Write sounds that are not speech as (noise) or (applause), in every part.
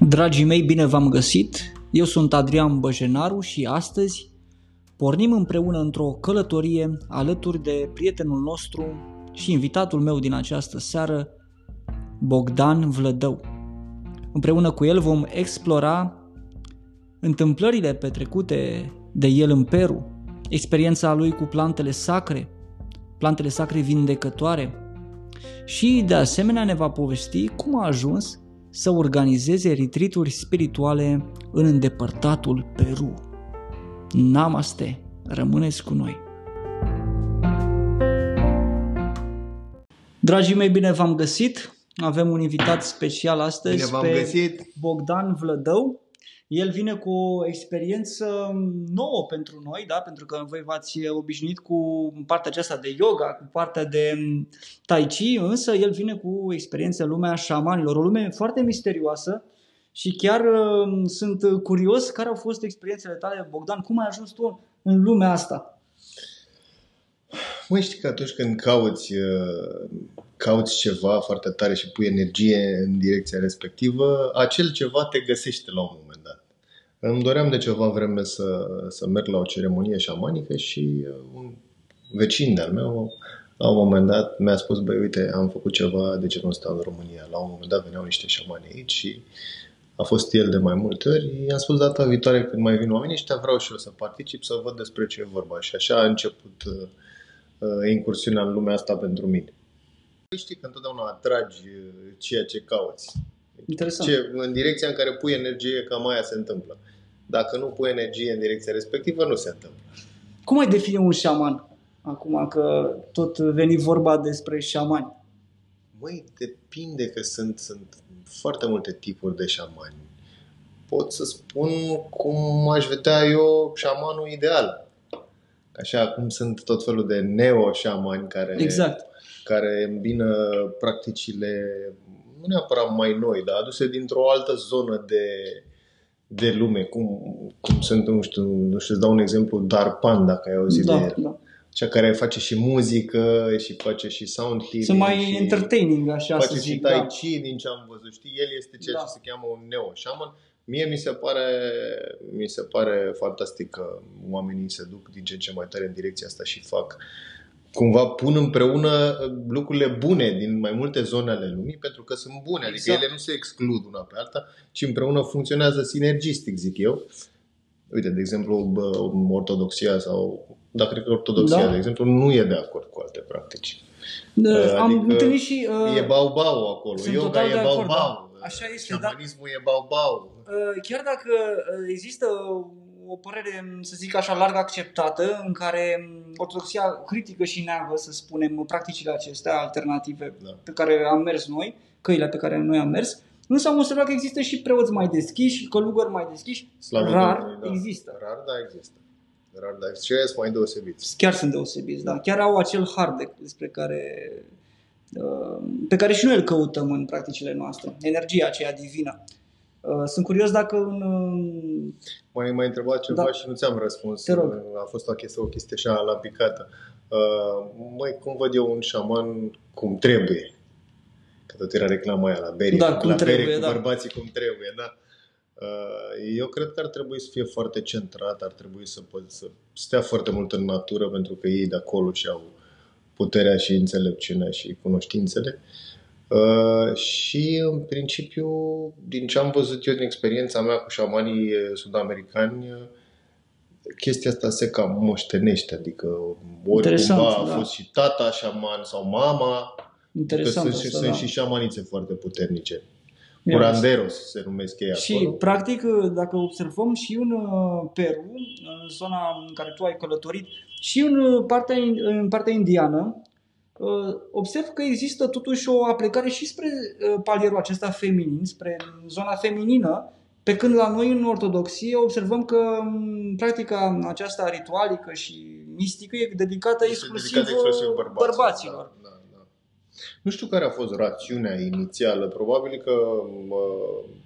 Dragii mei, bine v-am găsit! Eu sunt Adrian Băjenaru și astăzi pornim împreună într-o călătorie alături de prietenul nostru și invitatul meu din această seară, Bogdan Vlădău. Împreună cu el vom explora întâmplările petrecute de el în Peru, experiența lui cu plantele sacre, plantele sacre vindecătoare și de asemenea ne va povesti cum a ajuns să organizeze retrituri spirituale în îndepărtatul Peru. Namaste! Rămâneți cu noi! Dragii mei, bine v-am găsit! Avem un invitat special astăzi Bine v-am pe găsit! Bogdan Vlădău. El vine cu o experiență nouă pentru noi, da? pentru că voi v-ați obișnuit cu partea aceasta de yoga, cu partea de tai chi, însă el vine cu experiență în lumea șamanilor, o lume foarte misterioasă și chiar uh, sunt curios care au fost experiențele tale, Bogdan, cum ai ajuns tu în lumea asta? Măi, știi că atunci când cauți, uh, cauți ceva foarte tare și pui energie în direcția respectivă, acel ceva te găsește la un moment dat. Îmi doream de ceva vreme să, să merg la o ceremonie șamanică și uh, un vecin de-al meu, la un moment dat, mi-a spus, băi, uite, am făcut ceva de genul ăsta în România. La un moment dat veneau niște șamani aici și a fost el de mai multe ori. I-am spus data viitoare când mai vin oamenii ăștia, vreau și eu să particip, să văd despre ce e vorba. Și așa a început uh, uh, incursiunea în lumea asta pentru mine. Știi că întotdeauna atragi uh, ceea ce cauți. Interesant. Ce, în direcția în care pui energie, cam aia se întâmplă. Dacă nu pui energie în direcția respectivă, nu se întâmplă. Cum ai defini un șaman? Acum că tot veni vorba despre șamani. Măi, depinde că sunt, sunt foarte multe tipuri de șamani. Pot să spun cum aș vedea eu șamanul ideal. Așa cum sunt tot felul de neo-șamani care, Exact. care îmbină practicile nu neapărat mai noi, dar aduse dintr-o altă zonă de, de lume, cum, cum sunt, nu știu, nu știu, îți dau un exemplu, Darpan, dacă ai auzit de Da, el. da. Cea care face și muzică și face și sound healing. Sunt mai și entertaining, așa să face și zic. tai Da. chi din ce am văzut. Știi, el este ceea Da. ce se cheamă un neo-shaman. Mie mi se pare, mi se pare fantastic că oamenii se duc din ce în ce mai tare în direcția asta și fac cumva pun împreună lucrurile bune din mai multe zone ale lumii, pentru că sunt bune, adică Exact. ele nu se exclud una pe alta, ci împreună funcționează sinergistic, zic eu. Uite, de exemplu, bă, ortodoxia sau, da, cred că ortodoxia, Da. de exemplu, nu e de acord cu alte practici. Da, Am Adică întâlnit și... uh, E bau-bau acolo, sunt yoga total e de acord, bau-bau, da. Așa este, da. șamanismul e bau-bau. Uh, chiar dacă uh, există o părere, să zic așa, larg acceptată, în care um, ortodoxia critică și neagă, să spunem, practicile acestea alternative Da. pe care am mers noi, căile pe care noi am mers, însă am observat că există și preoți mai deschiși, călugări mai deschiși, Slavă rar Domnului, da. există. Rar, da, există. Rar, da, există. Și ăia sunt mai deosebiți. Chiar sunt deosebiți, da. Chiar au acel hardec despre care, uh, pe care și noi îl căutăm în practicile noastre, energia aceea divină. Uh, Sunt curios dacă în uh, Mai mai întrebat ceva Da. și nu ți-am răspuns. Te rog. A fost o chestie, o chestie așa la picată. Uh, măi, cum văd eu un șaman cum trebuie? Că tot era reclama aia la bere, Da, cum la trebuie, bere cu da. bărbații cum trebuie, da. Uh, Eu cred că ar trebui să fie foarte centrat, ar trebui să, po- să stea foarte mult în natură pentru că ei de acolo și au puterea și înțelepciunea și cunoștințele. Uh, și în principiu, din ce am văzut eu din experiența mea cu șamanii eh, sud-americani, eh, chestia asta se cam moștenește, adică ori Interesant, cumva a da. fost și tata șaman sau mama, interesant că sunt, și- asta, sunt da. și șamanițe foarte puternice. Ia Curanderos se numesc ei Și, acolo. practic, dacă observăm și în uh, Peru, în zona în care tu ai călătorit, și în uh, partea, în partea indiană, uh, observ că există totuși o aplicare și spre uh, palierul acesta feminin, spre zona feminină, pe când la noi în ortodoxie observăm că m, practica aceasta ritualică și mistică e dedicată Este exclusiv, dedicat exclusiv uh, bărbaților. bărbaților. Da, da, da. Nu știu care a fost rațiunea inițială. Probabil că mă,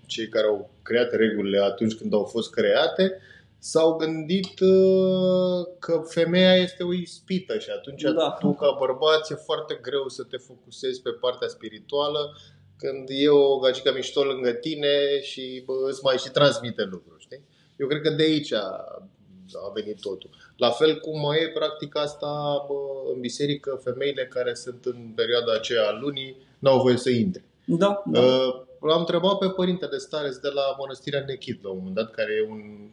cei care au creat regulile atunci când au fost create s-au gândit uh, că femeia este o ispită și atunci Da. tu ca bărbat e foarte greu să te focusezi pe partea spirituală când e o gagică mișto lângă tine și bă, îți mai și transmite lucruri, știi? Eu cred că de aici a, a venit totul. La fel cum mai e practica asta bă, în biserică, femeile care sunt în perioada aceea a lunii n-au voie să intre. Da, da. Uh, L-am întrebat pe părintele Stares de la Mănăstirea Nechit la un moment dat, care e un,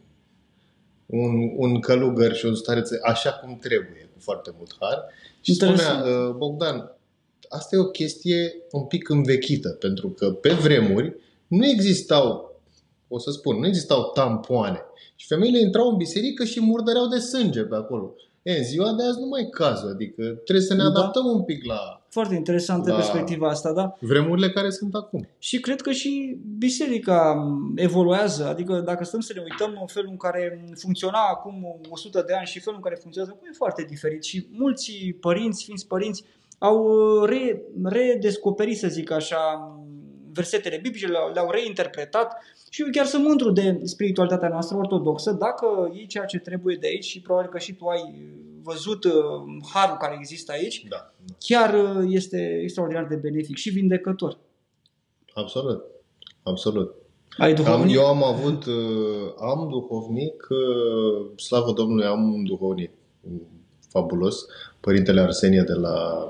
un, un călugăr și un stareț așa cum trebuie, cu foarte mult har. Și Interesant. spunea, uh, Bogdan, asta e o chestie un pic învechită, pentru că pe vremuri nu existau, o să spun, nu existau tampoane. Și femeile intrau în biserică și murdăreau de sânge pe acolo. E, în ziua de azi nu mai e cazul, adică trebuie să ne Da. adaptăm un pic la Foarte interesantă Da. perspectiva asta, da. vremurile care sunt acum. Și cred că și biserica evoluează, adică dacă stăm să ne uităm în felul în care funcționa acum 100 de ani și felul în care funcționează acum e foarte diferit și mulți părinți, fiind părinți, au re, redescoperit, să zic așa, versetele biblice, le-au, le-au reinterpretat și eu chiar sunt mândru de spiritualitatea noastră ortodoxă, dacă e ceea ce trebuie de aici și probabil că și tu ai văzut uh, harul care există aici, Da, da. chiar uh, este extraordinar de benefic și vindecător. absolut. Absolut. Ai Am, duhovnic? eu am avut, uh, am duhovnic, uh, slavă Domnului, am un duhovnic mm, fabulos, Părintele Arsenie de la,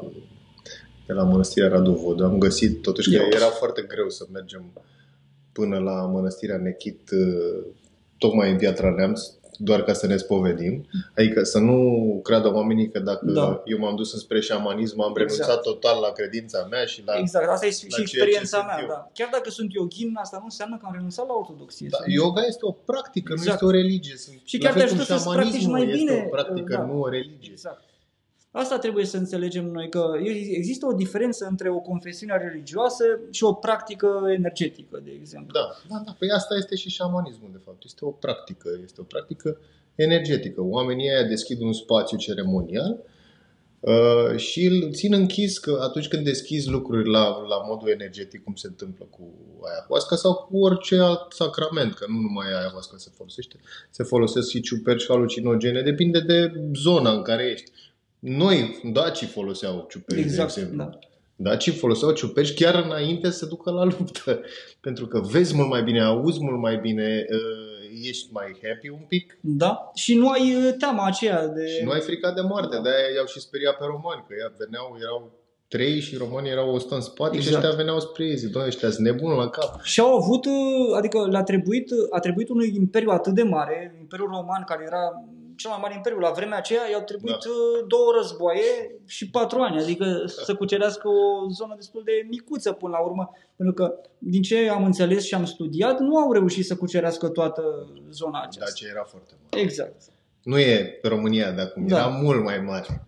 de la Mănăstirea Radu Vodă. Am găsit, totuși că Ia uite. era foarte greu să mergem până la Mănăstirea Nechit, uh, tocmai în Piatra Neamț, doar ca să ne spovedim. Adică să nu creadă oamenii că dacă Da. eu m-am dus înspre șamanism, am renunțat Exact. total la credința mea și la... Exact, asta e și la ceea experiența ce sunt mea. eu. Da. Chiar dacă sunt yoghin, asta nu înseamnă că am renunțat la ortodoxie. Da, Să nu- yoga este o practică, nu Exact. este o religie. Sunt- Și la chiar fel te cum ajută să șamanismul practici mai bine, Este o practică, da. nu o religie. Exact. Asta trebuie să înțelegem noi, că există o diferență între o confesiune religioasă și o practică energetică, de exemplu. Da, da, da. Păi asta este și șamanismul, de fapt. Este o practică, este o practică energetică. Oamenii aia deschid un spațiu ceremonial uh, și îl țin închis că atunci când deschizi lucruri la, la modul energetic, cum se întâmplă cu ayahuasca sau cu orice alt sacrament, că nu numai ayahuasca se folosește, se folosesc și ciuperci halucinogene, depinde de zona în care ești. Noi, dacii foloseau ciuperci, Exact, de exemplu. da. Dacii foloseau ciuperci chiar înainte să ducă la luptă. (laughs) Pentru că vezi mult mai bine, auzi mult mai bine, uh, ești mai happy un pic Da? Și nu ai uh, teama aceea de... și nu ai fricat de moarte. Da. De-aia i-au și speriat pe romani, că ea veneau, erau trei și romanii erau 100 în spate Exact. și ăștia veneau spre ei. Zic, doamne, ăștia sunt nebuni la cap. Și au avut, uh, adică le-a trebuit, a trebuit unui imperiu atât de mare, Imperiul Roman, care era cel mai mare imperiu la vremea aceea, i-au trebuit Da. da. două războaie și patru ani, adică să cucerească o zonă destul de micuță până la urmă, pentru că din ce am înțeles și am studiat, nu au reușit să cucerească toată zona aceasta. Dacia era foarte mare. Exact. Nu e România de acum, Da. era mult mai mare.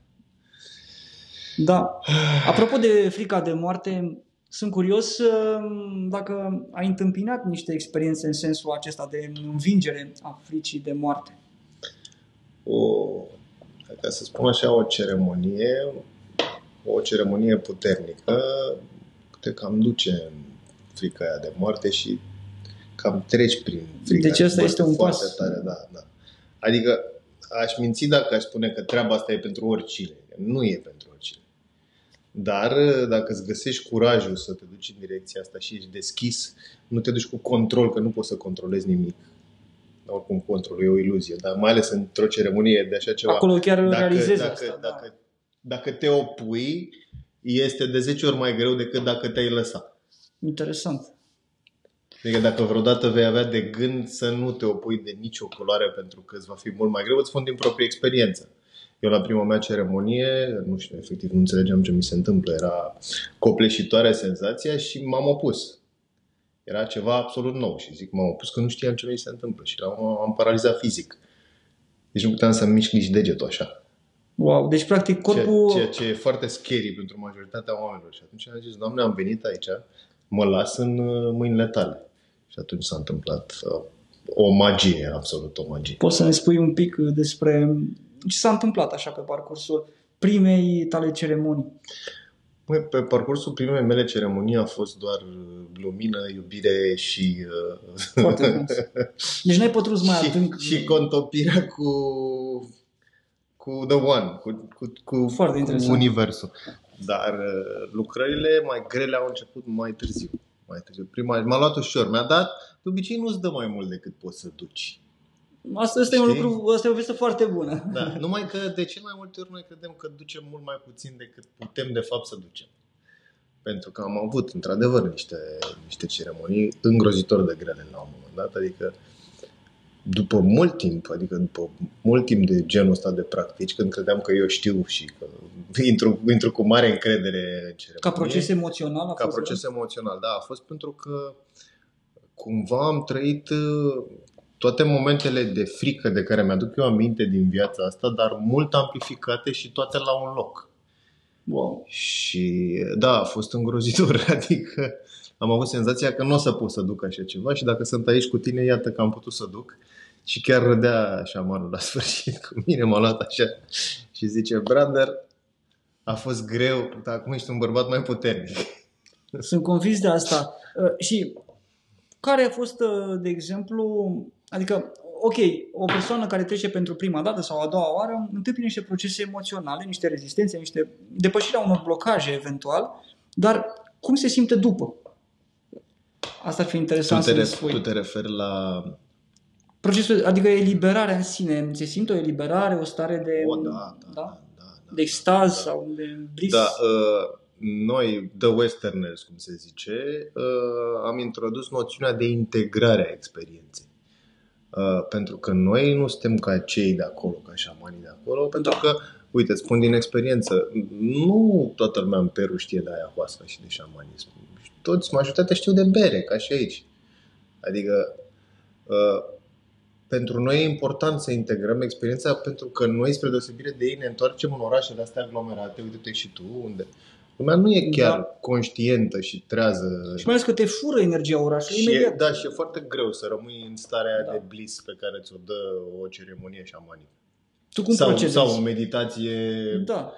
Da. Apropo de frica de moarte, sunt curios uh, dacă ai întâmpinat niște experiențe în sensul acesta de învingere a fricii de moarte. O, ca să spun așa, o ceremonie, o ceremonie puternică, te cam duce în frica aia de moarte și cam treci prin frica Deci de asta moarte este un foarte pas. tare, da, da. Adică aș minți dacă aș spune că treaba asta e pentru oricine. Nu e pentru oricine. Dar dacă îți găsești curajul să te duci în direcția asta și ești deschis, nu te duci cu control, că nu poți să controlezi nimic. Oricum controlul e o iluzie, dar mai ales într-o ceremonie de așa ceva. Acolo chiar dacă, realizezi dacă, asta. dacă, da. dacă te opui, este de 10 ori mai greu decât dacă te-ai lăsa. Interesant. Adică dacă vreodată vei avea de gând să nu te opui de nicio culoare pentru că îți va fi mult mai greu, îți spun din proprie experiență. Eu la prima mea ceremonie, nu știu, efectiv nu înțelegeam ce mi se întâmplă, era copleșitoare senzația și m-am opus. Era ceva absolut nou și zic m-am opus că nu știam ce mi se întâmplă și eram, am paralizat fizic. Deci nu puteam să mișc nici degetul așa. Wow. Deci, practic, corpul... Ceea, ceea ce e foarte scary pentru majoritatea oamenilor. Și atunci am zis, Doamne, am venit aici, mă las în uh, mâinile tale. Și atunci s-a întâmplat uh, o magie, absolut o magie. Poți să ne spui un pic despre ce s-a întâmplat așa pe parcursul primei tale ceremonii. Măi, pe parcursul primei mele ceremonii a fost doar uh, lumină, iubire și, uh, Foarte frumos. (laughs) Deci n-ai pătrus mai și, adânc. și contopirea cu, cu The One, cu, cu, cu, Foarte cu interesant. Universul. Dar uh, lucrările mai grele au început mai târziu. mai târziu. Prima, m-a luat ușor, mi-a dat, de obicei nu-ți dă mai mult decât poți să duci. Asta este un lucru, asta e o veste foarte bună. Da, numai că de cel mai multe ori noi credem că ducem mult mai puțin decât putem de fapt să ducem. Pentru că am avut într-adevăr niște, niște ceremonii îngrozitor de grele la un moment dat, adică după mult timp, adică după mult timp de genul ăsta de practici, când credeam că eu știu și că intru, intru cu mare încredere în ceremonie. Ca proces emoțional? A ca fost proces emoțional, da, a fost pentru că cumva am trăit uh, toate momentele de frică de care mi-aduc eu aminte din viața asta, dar mult amplificate și toate la un loc. Wow. Și da, a fost îngrozitor, (laughs) adică am avut senzația că nu o să pot să duc așa ceva și dacă sunt aici cu tine, iată că am putut să duc. Și chiar râdea șamanul la (laughs) sfârșit cu mine, m-a luat așa și zice, brother, a fost greu, dar acum ești un bărbat mai puternic. Sunt convins de asta. Uh, Și care a fost, uh, de exemplu, adică, ok, o persoană care trece pentru prima dată sau a doua oară întâmpină niște procese emoționale, niște rezistențe, niște depășirea unor blocaje eventual, dar cum se simte după? Asta ar fi Tu interesant te, să ne ref- spui. tu te referi la... Procesul, adică eliberarea în sine, se simte o eliberare, o stare de, O, da, da, da, da, da, de extaz da. sau de bliss? Da, uh, noi, The Westerners, cum se zice, uh, am introdus noțiunea de integrare a experienței. Uh, pentru că noi nu suntem ca cei de acolo, ca șamanii de acolo, pentru că, uite, îți spun din experiență, nu toată lumea în Peru știe de ayahuasca și de șamanism. Toți, majoritatea știu de bere, ca și aici. Adică, uh, pentru noi e important să integrăm experiența pentru că noi, spre deosebire de ei, ne întoarcem în orașele astea aglomerate, uite-te și tu, unde lumea nu e chiar Da. conștientă și trează. Și mai ales că te fură energia orașului Și e, imediat. da, și e foarte greu să rămâi în starea aia Da. de bliss pe care ți-o dă o ceremonie șamanică. Tu cum sau, procedezi? sau o meditație. Da.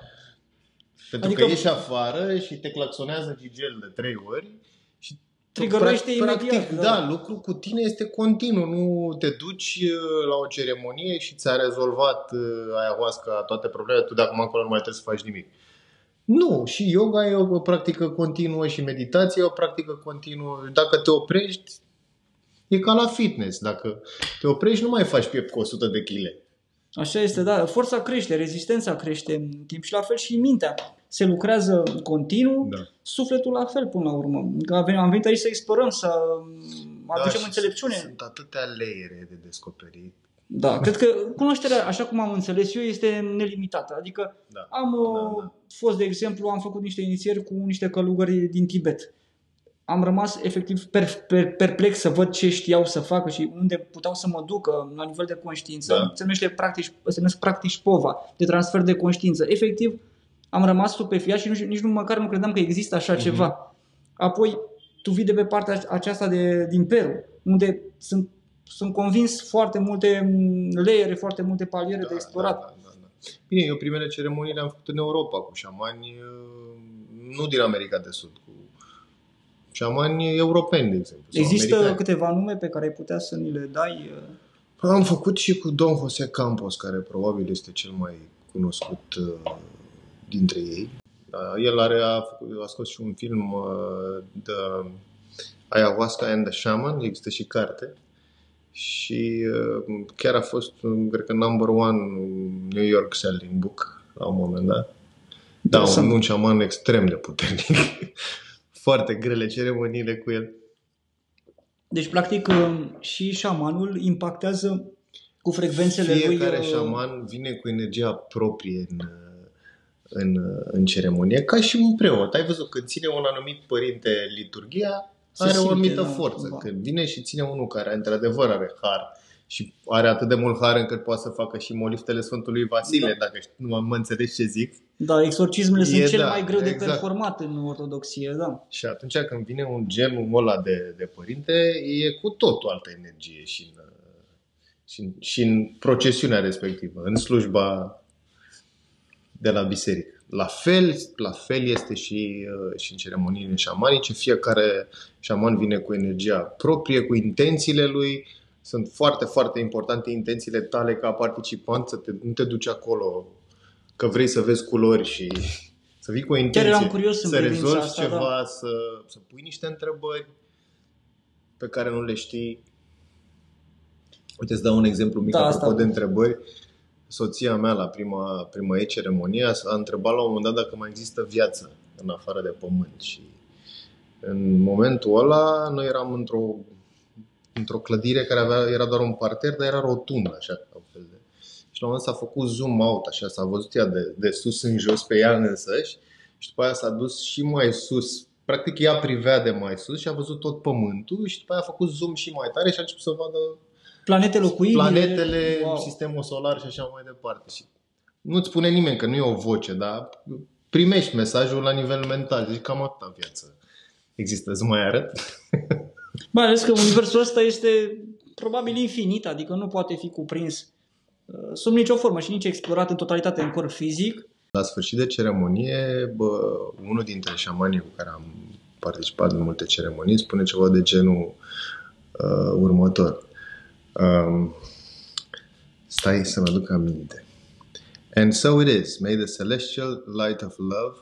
Pentru Adică- că ieși afară și te claxonează gigel de trei ori și Trigăruiește prac- imediat, Practic, da. da. lucru cu tine este continuu. Nu te duci uh, la o ceremonie și ți-a rezolvat uh, ayahuasca toate problemele, tu de acum încolo nu mai trebuie să faci nimic. Nu, și yoga e o practică continuă și meditația e o practică continuă. Dacă te oprești, e ca la fitness. Dacă te oprești, nu mai faci piept cu 100 de kg. Așa este, da. Forța crește, rezistența crește în timp și la fel și mintea. Se lucrează continuu, Da. sufletul la fel până la urmă. Că avem- am venit aici să explorăm, să aducem și înțelepciune. Sunt atâtea layere de descoperit. Da, cred că cunoașterea, așa cum am înțeles eu, este nelimitată. Adică Da. am Da, uh, da. fost, de exemplu, am făcut niște inițieri cu niște călugări din Tibet. Am rămas efectiv per, per, perplex să văd ce știau să facă și unde puteau să mă ducă la nivel de conștiință. Da. Se numește practici, se numesc practici POVA, de transfer de conștiință. Efectiv, am rămas stupefiat și nici, nici nu măcar nu credeam că există așa Mhm. ceva. Apoi, tu vii de pe partea aceasta de, din Peru, unde sunt, sunt convins foarte multe layere, foarte multe paliere de explorat. Da, da, da. Bine, eu primele ceremonii le-am făcut în Europa cu șamani, uh, nu din America de Sud, cu șamani europeni, de exemplu. sau Există americani. câteva nume pe care ai putea să ni le dai? uh, Am făcut și cu Don Jose Campos, care probabil este cel mai cunoscut uh, dintre ei. Uh, El are, a, făcut- a scos și un film uh, de Ayahuasca and the Shaman, există și carte. Și uh, chiar a fost, uh, cred că, number one New York selling book la un moment dat. Da, un, Interesant. un șaman extrem de puternic. (laughs) Foarte grele ceremoniile cu el. Deci, practic, uh, și șamanul impactează cu frecvențele Fiecare lui. uh, șaman vine cu energia proprie în, în, în ceremonie, ca și un preot. Ai văzut, când ține un anumit părinte liturgia, Se are o simte, anumită da, forță. da. Când vine și ține unul care, într-adevăr, are har și are atât de mult har încât poate să facă și moliftele Sfântului Vasile, Da. dacă nu mă, mă înțelegi ce zic. Da, exorcismele E, sunt cel da, mai greu de exact. performat în ortodoxie, da. Și atunci când vine un genul ăla de, de părinte, e cu totul altă energie și în, și, în, și în procesiunea respectivă, în slujba de la biserică. La fel, la fel este și, uh, și în ceremoniile șamanice. Fiecare șaman vine cu energia proprie, cu intențiile lui. Sunt foarte, foarte importante intențiile tale ca participant, să te, nu te duci acolo că vrei să vezi culori și Să vii cu o intenție, eram curios în să privința rezolvi asta, ceva, da. să, să pui niște întrebări pe care nu le știi. Uite, îți dau un exemplu mic Da, da, asta apropo de vreau. întrebări. Soția mea la prima, prima ei ceremonie a a întrebat la un moment dat dacă mai există viață în afară de pământ și în momentul ăla noi eram într-o, într-o clădire care avea, era doar un parter, dar era rotundă, așa, ca un fel de... Și la un moment dat s-a făcut zoom out, așa, s-a văzut ea de, de sus în jos pe ea însăși și după aia s-a dus și mai sus. Practic ea privea de mai sus și a văzut tot pământul și după aia a făcut zoom și mai tare și a început să vadă Planete locuibile. planetele, Wow. sistemul solar și așa mai departe. Și nu-ți spune nimeni că nu e o voce, dar primești mesajul la nivel mental. Deci cam atâta viață există. Îți mai arăt? (laughs) Mai ales că universul ăsta este probabil infinit, adică nu poate fi cuprins uh, sub nicio formă și nici explorat în totalitate în corp fizic. La sfârșit de ceremonie, bă, unul dintre șamanii cu care am participat în multe ceremonii spune ceva de genul uh, următor. Um, stai să aminte. And so it is. May the celestial light of love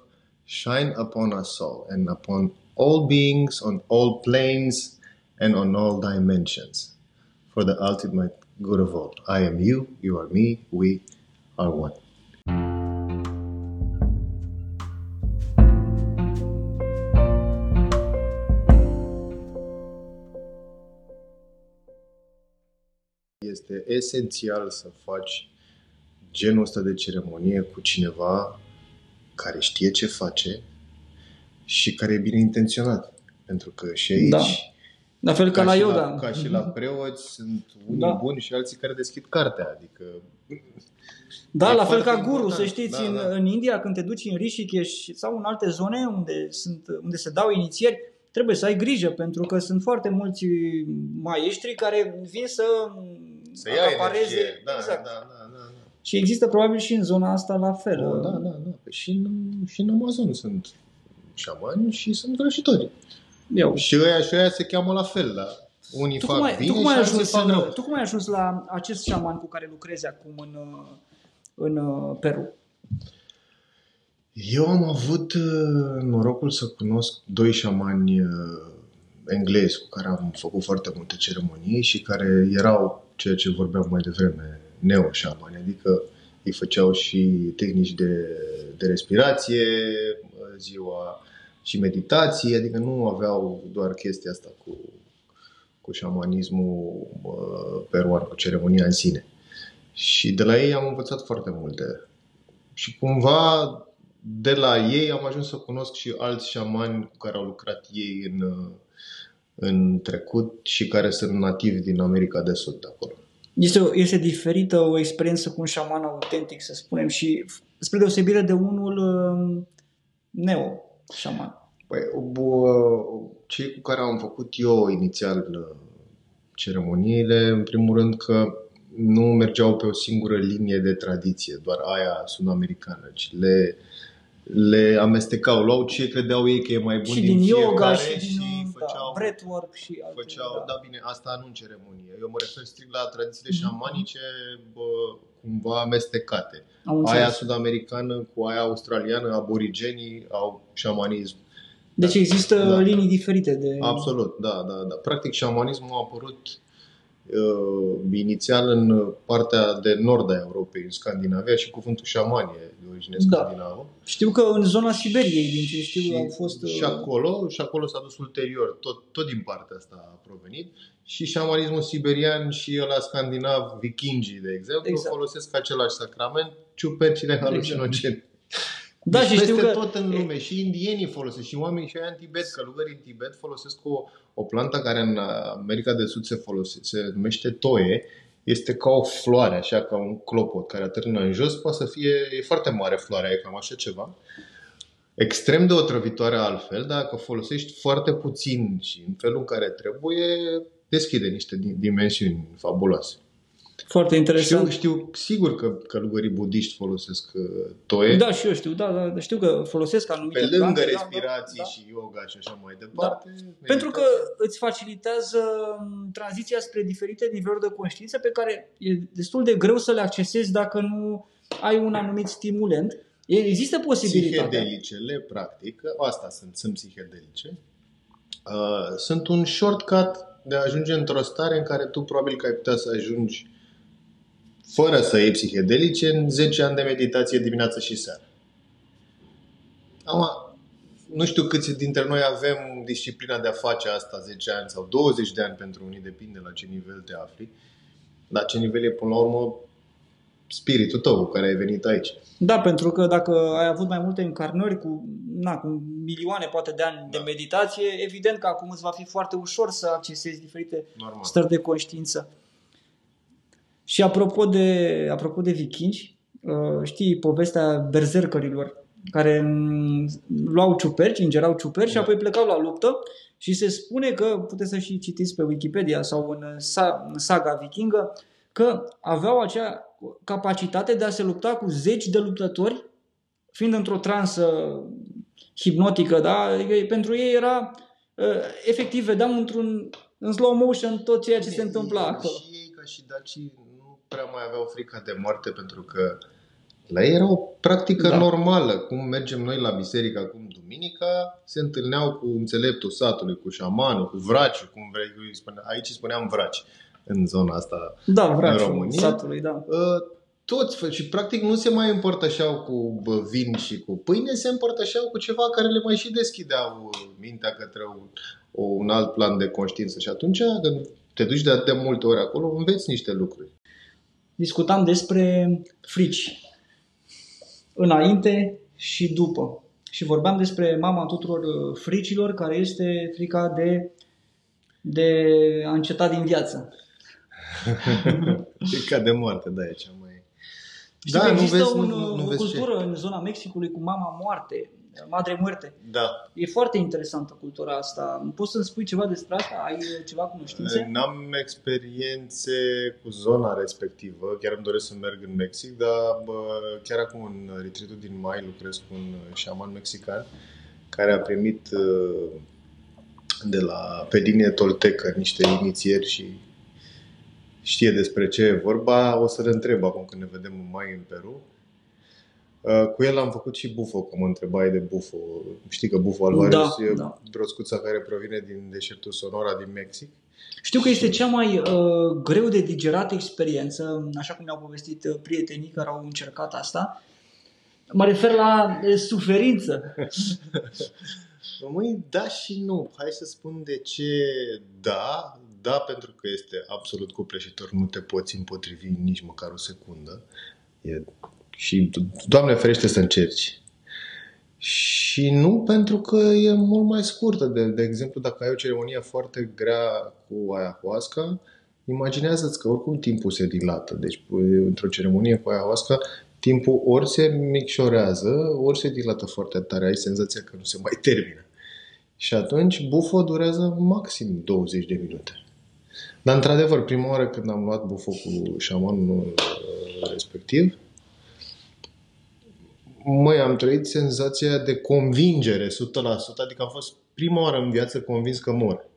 shine upon us all and upon all beings on all planes and on all dimensions for the ultimate good of all. I am you, you are me, we are one. Esențial să faci genul ăsta de ceremonie cu cineva care știe ce face și care e bine intenționat. Pentru că și aici, Da. La fel ca, la și yoga. La, ca și la preoți, sunt unii Da. buni și alții care deschid cartea. Adică Da, E la fel foarte ca guru, important. să știți, Da, în, da. în India, când te duci în Rishikesh sau în alte zone unde, sunt, unde se dau inițieri, trebuie să ai grijă, pentru că sunt foarte mulți maestri care vin să, să ia acapareze. energie. Da, exact. da, da, da, da. Și există probabil și în zona asta la fel. Oh, da, da, da. Păi și, în, și în Amazon sunt șamani și sunt vrăjitori. Eu. Și ăia și ăia se cheamă la fel, da. Unii Tu fac cum, ai, bine tu, cum și ai alții ajuns fac în, rău. tu cum ai ajuns la acest șaman cu care lucrezi acum în, uh, în uh, Peru? Eu am avut uh, norocul să cunosc doi șamani uh, englezi cu care am făcut foarte multe ceremonii și care erau ceea ce vorbeam mai devreme, neo-șamani, adică îi făceau și tehnici de, de respirație, uh, ziua și meditație, adică nu aveau doar chestia asta cu, cu șamanismul uh, peruan, cu ceremonia în sine. Și de la ei am învățat foarte multe. Și cumva de la ei am ajuns să cunosc și alți șamani cu care au lucrat ei în, uh, în trecut și care sunt nativi din America de Sud de acolo. Este, o- este diferită o experiență cu un șaman autentic, să spunem, și spre deosebire de unul uh, neo-șaman. Păi, bu- cei cu care am făcut eu inițial uh, ceremoniile, în primul rând că nu mergeau pe o singură linie de tradiție, doar aia sud-americană, ci le, le amestecau, luau ce credeau ei că e mai bun și din, din yoga, fiecare și din și da, făceau, breathwork și alte, făceau, da. da bine, asta nu în ceremonie. Eu mă refer strict la tradițiile șamanice bă, cumva amestecate. Am înțeles. Aia sud-americană cu aia australiană, aborigenii au șamanism. Deci există Da. linii diferite de... Absolut, da, da, da. Practic șamanismul a apărut uh, inițial în partea de nord a Europei, în Scandinavia și cuvântul șaman e de origine Da. scandinavă. Știu că în zona Siberiei, din ce știu, și, au fost... și uh, acolo, și acolo s-a dus ulterior, tot, tot din partea asta a provenit. Și șamanismul siberian și ăla scandinav, vikingii, de exemplu, Exact. folosesc același sacrament, ciupercile halucinogene. Da, deci și știu peste că... tot în lume. Și indienii folosesc, și oamenii și aia în Tibet, călugării în Tibet folosesc o, o plantă care în America de Sud se folosește, se numește toie. Este ca o floare, așa, ca un clopot care atârnă în jos. Poate să fie, e foarte mare floarea, e cam așa ceva. Extrem de otrăvitoare altfel, dar dacă o folosești foarte puțin și în felul în care trebuie, deschide niște di- dimensiuni fabuloase. Foarte interesant. Știu, știu sigur că călugării budiști folosesc uh, toie. Da, și eu știu, da, da, da, știu că folosesc anumite Pe lângă plante, da, respirații da, da. și yoga și așa mai departe. Pentru că meditație. îți facilitează m, tranziția spre diferite niveluri de conștiință pe care e destul de greu să le accesezi dacă nu ai un anumit stimulent. Există posibilitatea. Psihedelicele, practic, asta sunt, sunt psihedelice, uh, sunt un shortcut de a ajunge într-o stare în care tu probabil că ai putea să ajungi fără să iei psihedelice în 10 ani de meditație dimineață și seara. Acum, nu știu câți dintre noi avem disciplina de a face asta 10 ani sau 20 de ani pentru unii, depinde la ce nivel te afli. La ce nivel e până la urmă spiritul tău cu care ai venit aici. Da, pentru că dacă ai avut mai multe încarnări cu, na, cu milioane poate de ani da. de meditație, evident că acum îți va fi foarte ușor să accesezi diferite Normal. stări de conștiință. Și apropo de, apropo de vikingi, uh, știi povestea berzercărilor care mm, luau ciuperci, ingerau ciuperci da. și apoi plecau la luptă și se spune că, puteți să și citiți pe Wikipedia sau în saga vikingă, că aveau acea capacitate de a se lupta cu zeci de luptători, fiind într-o transă hipnotică, da? Adică pentru ei era uh, efectiv, vedeam într-un în slow motion tot ceea ce se întâmpla acolo. Și ei, ca și dacii, nu prea mai aveau frica de moarte pentru că la ei era o practică da. normală. Cum mergem noi la biserică acum duminica, se întâlneau cu înțeleptul satului, cu șamanul, cu vraci, cum vrei, aici spuneam vraci în zona asta da, vraci, în România. satului, da. Uh, toți și practic nu se mai împărtășeau cu vin și cu pâine, se împărtășeau cu ceva care le mai și deschideau uh, mintea către un, un alt plan de conștiință. Și atunci, când te duci de atât de multe ori acolo, înveți niște lucruri. Discutam despre frici înainte și după. Și vorbeam despre mama tuturor uh, fricilor, care este frica de, de a înceta din viață. (laughs) frica de moarte, da, e cea mai... Știi da, că există nu vezi, un, nu, nu o cultură ce? în zona Mexicului cu mama moarte, Madre Muerte. Da. E foarte interesantă cultura asta. Poți să-mi spui ceva despre asta? Ai ceva cunoștințe? N-am experiențe cu zona respectivă. Chiar îmi doresc să merg în Mexic, dar bă, chiar acum în retreat din mai lucrez cu un șaman mexican care a primit de la pe linie toltecă niște inițieri și știe despre ce e vorba. O să le întreb acum când ne vedem în mai în Peru Uh, cu el am făcut și bufo, că mă întrebai de bufo. Știi că bufo alvarez da, e da. broscuța care provine din deșertul Sonora din Mexic. Știu că este cea mai uh, greu de digerat experiență, așa cum mi-au povestit uh, prietenii care au încercat asta. Mă refer la uh, suferință. (laughs) Măi, da și nu. Hai să spun de ce da. Da, pentru că este absolut copleșitor. Nu te poți împotrivi nici măcar o secundă. E și, Doamne ferește să încerci. Și nu pentru că e mult mai scurtă. De, de exemplu, dacă ai o ceremonie foarte grea cu ayahuasca, imaginează-ți că oricum timpul se dilată. Deci, într-o ceremonie cu ayahuasca, timpul ori se micșorează, ori se dilată foarte tare. Ai senzația că nu se mai termină. Și atunci bufo durează maxim 20 de minute. Dar, într-adevăr, prima oară când am luat bufo cu șamanul uh, respectiv, Măi, am trăit senzația de convingere 100%, adică am fost prima oară în viață convins că mor.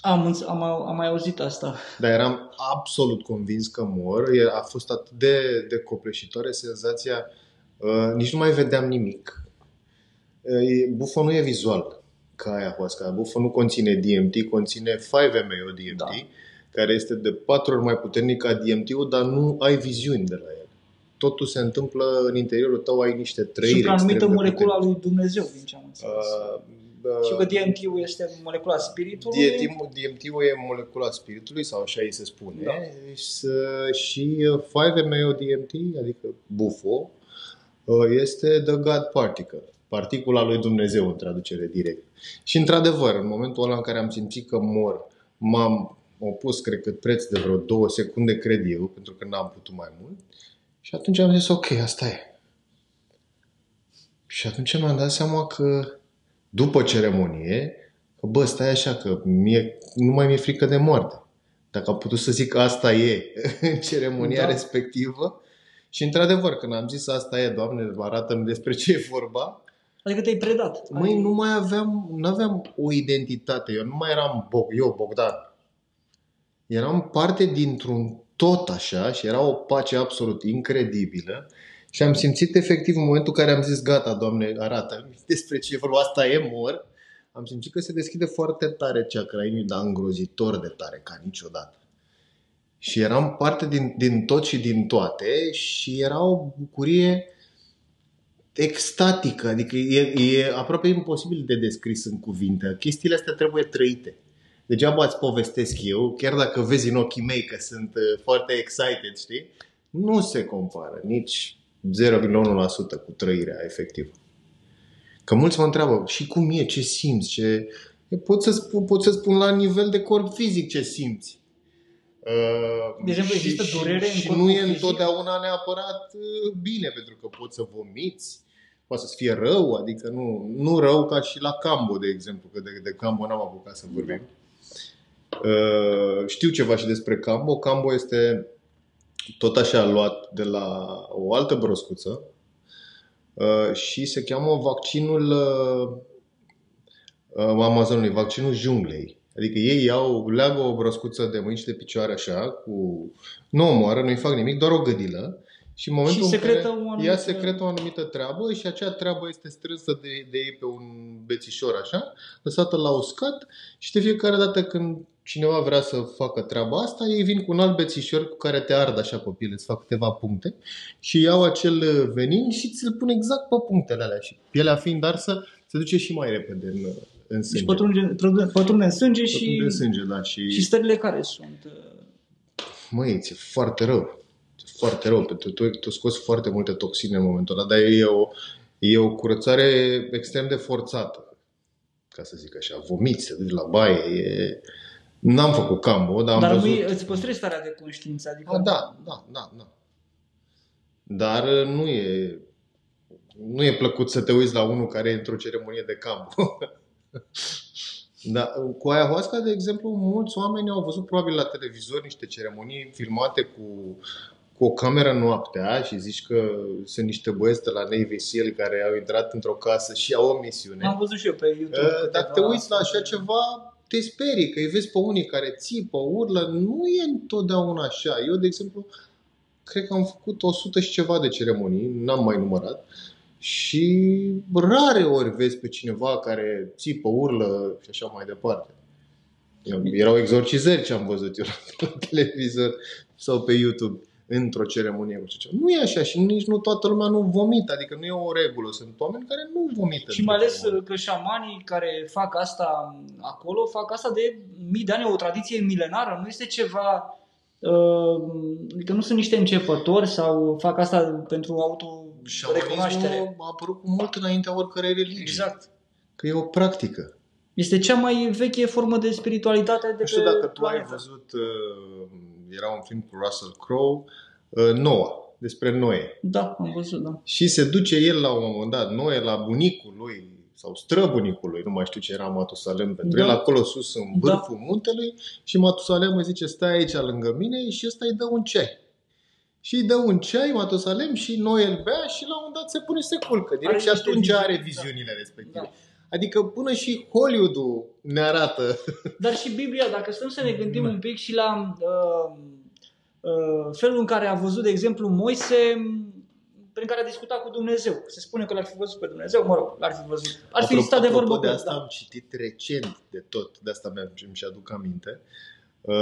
Am, am, am mai auzit asta. Dar eram absolut convins că mor. A fost atât de, de copleșitoare senzația, uh, nici nu mai vedeam nimic. Uh, bufă nu e vizual ca ayahuasca. Bufă nu conține DMT, conține 5-MeO DMT, da. care este de patru ori mai puternic ca DMT-ul, dar nu ai viziuni de la el totul se întâmplă în interiorul tău, ai niște trăiri Supranumită molecula lui Dumnezeu, din ce am înțeles. Uh, uh, și că DMT-ul este molecula spiritului. DMT-ul e molecula spiritului, sau așa îi se spune. Da. Și 5-MeO-DMT, adică BUFO, uh, este the God particle, particula lui Dumnezeu în traducere direct. Și într-adevăr, în momentul ăla în care am simțit că mor, m-am opus, cred că preț de vreo două secunde, cred eu, pentru că n-am putut mai mult. Și atunci am zis, ok, asta e. Și atunci mi-am dat seama că după ceremonie, că bă, stai așa, că mie, nu mai mi-e frică de moarte. Dacă am putut să zic asta e (laughs) în ceremonia da. respectivă. Și într-adevăr, când am zis asta e, Doamne, arată-mi despre ce e vorba. Adică te-ai predat. Măi, nu mai aveam, nu aveam o identitate. Eu nu mai eram Bog, eu, Bogdan. Eram parte dintr-un tot așa și era o pace absolut incredibilă Și am simțit efectiv în momentul în care am zis, gata, Doamne, arată (laughs) despre ce vreau, asta e, mor. Am simțit că se deschide foarte tare chakra inimii, dar îngrozitor de tare, ca niciodată. Și eram parte din, din tot și din toate și era o bucurie extatică, adică e, e aproape imposibil de descris în cuvinte. Chestiile astea trebuie trăite. Degeaba îți povestesc eu, chiar dacă vezi în ochii mei că sunt uh, foarte excited, știi? Nu se compară nici 0,1% cu trăirea efectivă. Că mulți mă întreabă, și cum e, ce simți, ce... Pot să, spun, pot să spun la nivel de corp fizic ce simți. Uh, de exemplu, există durere și, în și nu e fizic? întotdeauna neapărat uh, bine, pentru că poți să vomiți, poate să fie rău, adică nu, nu rău ca și la Cambo, de exemplu, că de, de Cambo n-am apucat să vorbim. Uh, știu ceva și despre Cambo. Cambo este tot așa luat de la o altă broscuță uh, și se cheamă vaccinul uh, Amazonului, vaccinul junglei. Adică ei iau, leagă o broscuță de mâini și de picioare așa, cu... nu o moară, nu-i fac nimic, doar o gădilă. Și în momentul și în care secretă o anumită... ea secretă o anumită treabă și acea treabă este strânsă de, de ei pe un bețișor așa, lăsată la uscat și de fiecare dată când cineva vrea să facă treaba asta, ei vin cu un alt bețișor cu care te ard așa pe piele, îți fac câteva puncte și iau acel venin și ți-l pun exact pe punctele alea și pielea fiind arsă se duce și mai repede în, în sânge. Deci pătrunde, pătrunde în sânge și, Pătrunde în sânge, da. Și, și stările care sunt? măi, ți-e foarte rău. Ți-e foarte rău, pentru că tu, tu scoți foarte multe toxine în momentul ăla, dar e o, e o curățare extrem de forțată, ca să zic așa. Vomiți, te duci la baie, e... N-am făcut cambo, dar am Dar văzut... nu îți păstrezi starea de conștiință. Adică... A, da, da, da, da. Dar uh, nu e, nu e plăcut să te uiți la unul care e într-o ceremonie de campo. (laughs) da, cu ayahuasca, de exemplu, mulți oameni au văzut probabil la televizor niște ceremonii filmate cu, cu o cameră noaptea și zici că sunt niște băieți de la Navy SEAL care au intrat într-o casă și au o misiune. Am văzut și eu pe YouTube. Uh, câteva Dacă te uiți la așa astfel de- ceva, te sperii, că îi vezi pe unii care țipă, urlă. Nu e întotdeauna așa. Eu, de exemplu, cred că am făcut 100 și ceva de ceremonii, n-am mai numărat. Și rare ori vezi pe cineva care țipă, urlă și așa mai departe. Erau exorcizări ce am văzut eu (laughs) la televizor sau pe YouTube într-o ceremonie cu ceva. Nu e așa și nici nu toată lumea nu vomită, adică nu e o regulă. Sunt oameni care nu vomită. Și într-o mai ales ceremonie. că șamanii care fac asta acolo, fac asta de mii de ani, o tradiție milenară, nu este ceva, uh, adică nu sunt niște începători sau fac asta pentru auto-recunoaștere. Șamanismul a apărut cu mult înaintea oricărei religii. Exact. Că e o practică. Este cea mai veche formă de spiritualitate de Nu știu pe dacă tu ai planetă. văzut, uh, era un film cu Russell Crowe, uh, Noah, despre Noe. Da, am văzut, da. Și se duce el la un moment dat, Noe, la bunicul lui sau străbunicul lui, nu mai știu ce era Matusalem pentru Da. el, acolo sus în Da. vârful muntelui și Matusalem îi zice stai aici lângă mine și ăsta îi dă un ceai. Și îi dă un ceai Matusalem și Noe îl bea și la un moment dat se pune și se culcă direct Are și niște atunci viziuni, are da. viziunile respective. Da. Adică până și Hollywood-ul ne arată (laughs) Dar și Biblia, dacă stăm să ne gândim Da. un pic și la uh, uh, felul în care a văzut, de exemplu, Moise, prin care a discutat cu Dumnezeu. Se spune că l-ar fi văzut pe Dumnezeu, mă rog, l-ar fi văzut. Ar fi Apropo- stat de apropo vorbă de cu asta da. am citit recent de tot, de asta mi-am și aduc aminte, uh,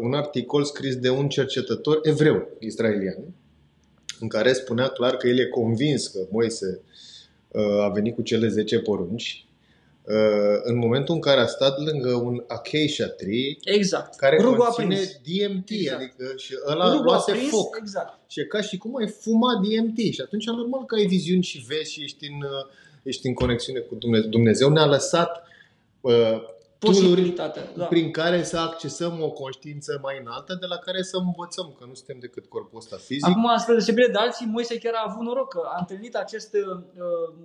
un articol scris de un cercetător evreu israelian, în care spunea clar că el e convins că Moise uh, a venit cu cele 10 porunci, uh, în momentul în care a stat lângă un acacia tree Exact. care Rugul a conține prins. DMT, Exact. adică și ăla Rugul a luase prins, foc. exact. Și e ca și cum ai fuma DMT și atunci e normal că ai viziuni și vezi și ești în, uh, ești în conexiune cu Dumnezeu. Dumnezeu ne-a lăsat uh, tool Posibilitatea. Da. prin care să accesăm o conștiință mai înaltă de la care să învățăm că nu suntem decât corpul ăsta fizic. Acum, spre deosebire de alții, Moise chiar a avut noroc că a întâlnit acest uh,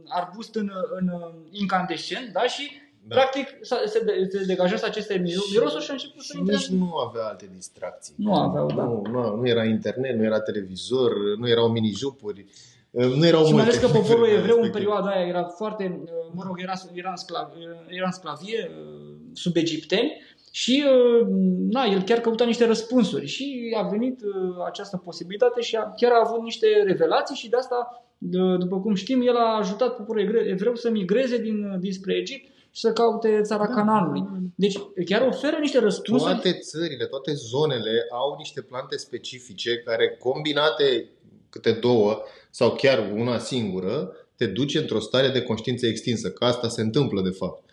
arbust în, în uh, incandescent, da? Și Da. practic s-a- se, de, se degajează aceste miro- mirosuri și a început să și intre. nici nu avea alte distracții. Nu aveau, da. Nu, nu, nu era internet, nu era televizor, nu erau minijupuri, uh, nu erau Și mai multe ales că poporul lucruri evreu în respective. perioada aia era foarte, uh, mă rog, era, era, în, sclav, era în sclavie uh, sub egipteni Și na, el chiar căuta niște răspunsuri și a venit această posibilitate și a, chiar a avut niște revelații și de asta, după cum știm, el a ajutat poporul evreu să migreze din, dinspre Egipt și să caute țara da. Cananului. Deci chiar oferă niște răspunsuri. Toate țările, toate zonele au niște plante specifice care combinate câte două sau chiar una singură te duce într-o stare de conștiință extinsă, că asta se întâmplă de fapt.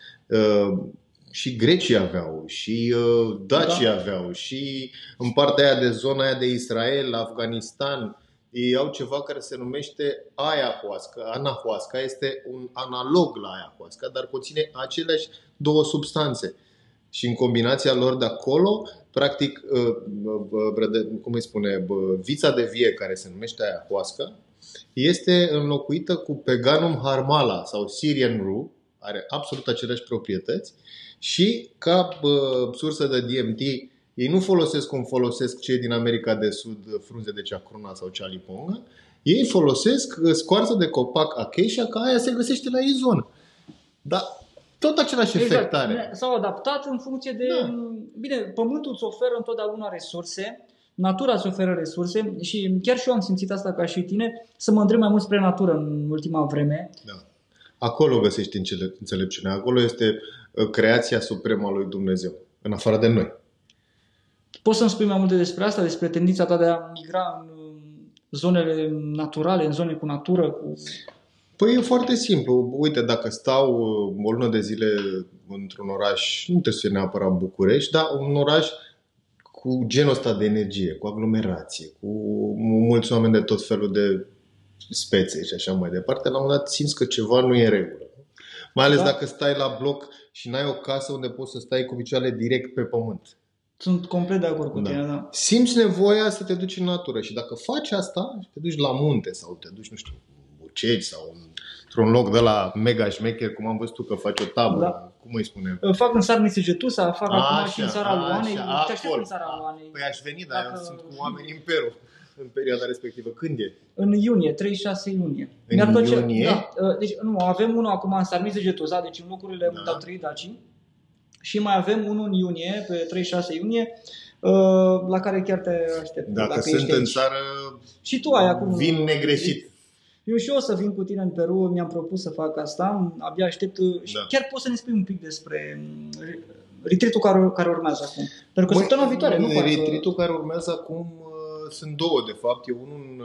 Uh, și grecii aveau, și uh, dacii da. aveau, și în partea aia de zona aia de Israel, Afganistan, ei au ceva care se numește ayahuasca. Anahuasca este un analog la ayahuasca, dar conține aceleași două substanțe. Și în combinația lor de acolo, practic, uh, cum îi spune, vița de vie care se numește ayahuasca, este înlocuită cu Peganum harmala sau Syrian Rue, are absolut aceleași proprietăți și ca sursă de DMT ei nu folosesc cum folosesc cei din America de Sud frunze de ceacruna sau cea lipongă. Ei folosesc scoarță de copac acacia, ca aia se găsește la ei zonă. Dar tot același exact. efect are. S-au adaptat în funcție de... Da. Bine, pământul îți oferă întotdeauna resurse, natura îți oferă resurse și chiar și eu am simțit asta ca și tine, să mă îndrept mai mult spre natură în ultima vreme. Da. Acolo găsești înțelepciunea, acolo este uh, creația supremă a lui Dumnezeu, în afară de noi. Poți să-mi spui mai multe despre asta, despre tendința ta de a migra în zonele naturale, în zone cu natură? Cu... Păi e foarte simplu. Uite, dacă stau uh, o lună de zile într-un oraș, nu trebuie să fie neapărat București, dar un oraș cu genul ăsta de energie, cu aglomerație, cu mulți oameni de tot felul de spețe și așa mai departe, la un moment dat simți că ceva nu e în regulă. Mai ales da. dacă stai la bloc și n-ai o casă unde poți să stai cu picioarele direct pe pământ. Sunt complet de acord cu da. tine, da. Simți nevoia să te duci în natură și dacă faci asta, te duci la munte sau te duci, nu știu, în Bucegi sau într-un loc de la mega șmecher, cum am văzut tu că faci o tabără, da. cum îi spune? Fac în Sarnițe Getusa, fac așa, acum și în țara Luanei, te aștept în țara Luanei. Păi aș veni, dar Dacă... sunt cu oameni în Peru în perioada respectivă. Când e? În iunie, 36 iunie. În Mi-ar plăcea, iunie? Da, deci nu, avem unul acum în Sarnițe Getusa, deci în locurile da. unde au trăit dacii. Și mai avem unul în iunie, pe 36 iunie, uh, la care chiar te aștept. Dacă, dacă sunt în țară, și tu ai acum vin negreșit. Eu și eu o să vin cu tine în Peru, mi-am propus să fac asta, abia aștept uh, și da. chiar poți să ne spui un pic despre uh, retreat care, care urmează acum. Pentru că săptămâna viitoare, nu retreat care urmează acum sunt două, de fapt. E unul în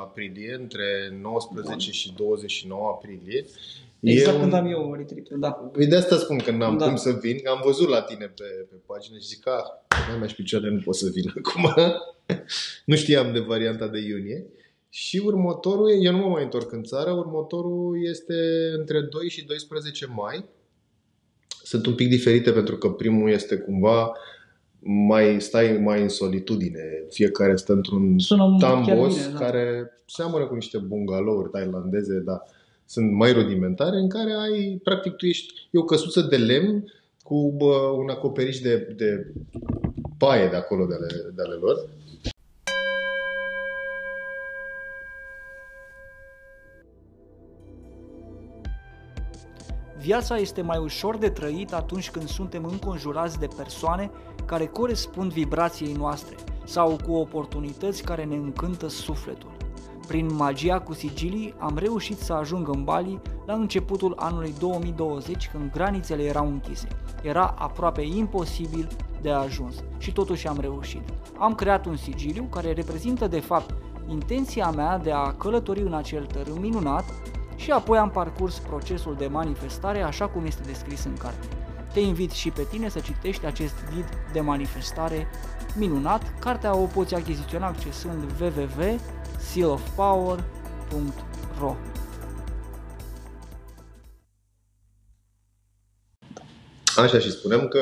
aprilie, între 19 Bun. și 29 aprilie. Exact e când un... am eu retreat da. Păi de asta spun că n-am da. cum să vin, că am văzut la tine pe, pe pagină și zic că ah, mai mai picioare, nu pot să vin (laughs) acum. nu știam de varianta de iunie. Și următorul, eu nu mă mai întorc în țară, următorul este între 2 și 12 mai. Sunt un pic diferite pentru că primul este cumva mai stai mai în solitudine. Fiecare stă într-un tambos bine, da. care seamănă cu niște bungalouri tailandeze, dar sunt mai rudimentare, în care ai, practic, tu ești, e o căsuță de lemn cu bă, un acoperiș de, de paie de acolo de ale, de ale lor. Viața este mai ușor de trăit atunci când suntem înconjurați de persoane care corespund vibrației noastre sau cu oportunități care ne încântă sufletul. Prin magia cu sigilii am reușit să ajung în Bali la începutul anului 2020 când granițele erau închise. Era aproape imposibil de ajuns și totuși am reușit. Am creat un sigiliu care reprezintă de fapt intenția mea de a călători în acel tărâm minunat și apoi am parcurs procesul de manifestare așa cum este descris în carte. Te invit și pe tine să citești acest ghid de manifestare minunat. Cartea o poți achiziționa accesând www.sealofpower.ro Așa și spunem că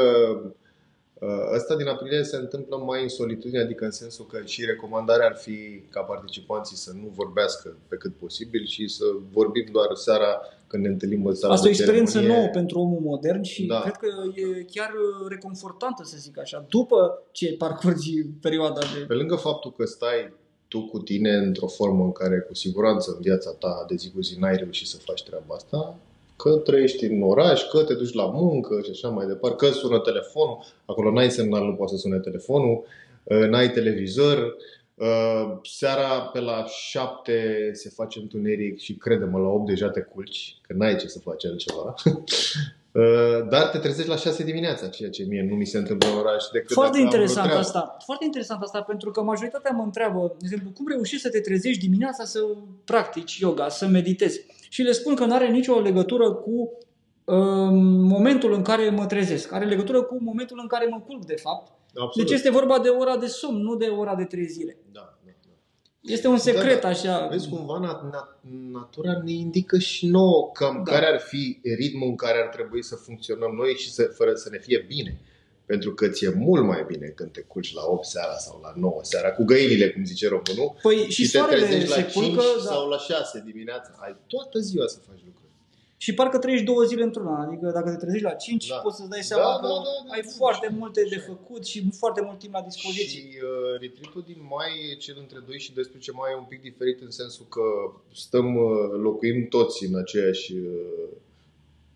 Asta uh, din aprilie se întâmplă mai în solitudine, adică în sensul că și recomandarea ar fi ca participanții să nu vorbească pe cât posibil și să vorbim doar seara când ne întâlnim în seara Asta e o experiență ceremonie. nouă pentru omul modern și da. cred că e chiar reconfortantă, să zic așa, după ce parcurgi perioada de... Pe lângă faptul că stai tu cu tine într-o formă în care cu siguranță în viața ta de zi cu zi n-ai reușit să faci treaba asta, Că trăiești în oraș, că te duci la muncă și așa mai departe, că sună telefonul, acolo n-ai semnal, nu poate să sune telefonul, n-ai televizor, seara pe la 7 se face întuneric și crede-mă, la 8 deja te culci, că n-ai ce să faci altceva. (laughs) Uh, dar te trezești la 6 dimineața, ceea ce mie nu mi se întâmplă în oraș decât Foarte interesant asta. Foarte interesant asta pentru că majoritatea mă întreabă, de exemplu, cum reușești să te trezești dimineața să practici yoga, să meditezi? Și le spun că nu are nicio legătură cu um, momentul în care mă trezesc. Are legătură cu momentul în care mă culc, de fapt. Absolut. Deci este vorba de ora de somn, nu de ora de trezire. Da. Este un secret da, da. așa. Vezi, cumva nat, nat, natura ne indică și nouă cam da. care ar fi ritmul în care ar trebui să funcționăm noi și să, fără să ne fie bine. Pentru că ți-e mult mai bine când te culci la 8 seara sau la 9 seara, cu găinile, cum zice românul, păi, și, și te trezești la 5 culcă, da. sau la 6 dimineața. Ai toată ziua să faci lucruri și parcă trăiești două zile într-una. Adică dacă te trezești la 5, da. poți să-ți dai seama da, că da, da, da, ai da, foarte da, multe de făcut și foarte mult timp la dispoziție. Și uh, retreat din mai, cel între 2 și 12 mai, e un pic diferit în sensul că stăm, uh, locuim toți în aceeași uh,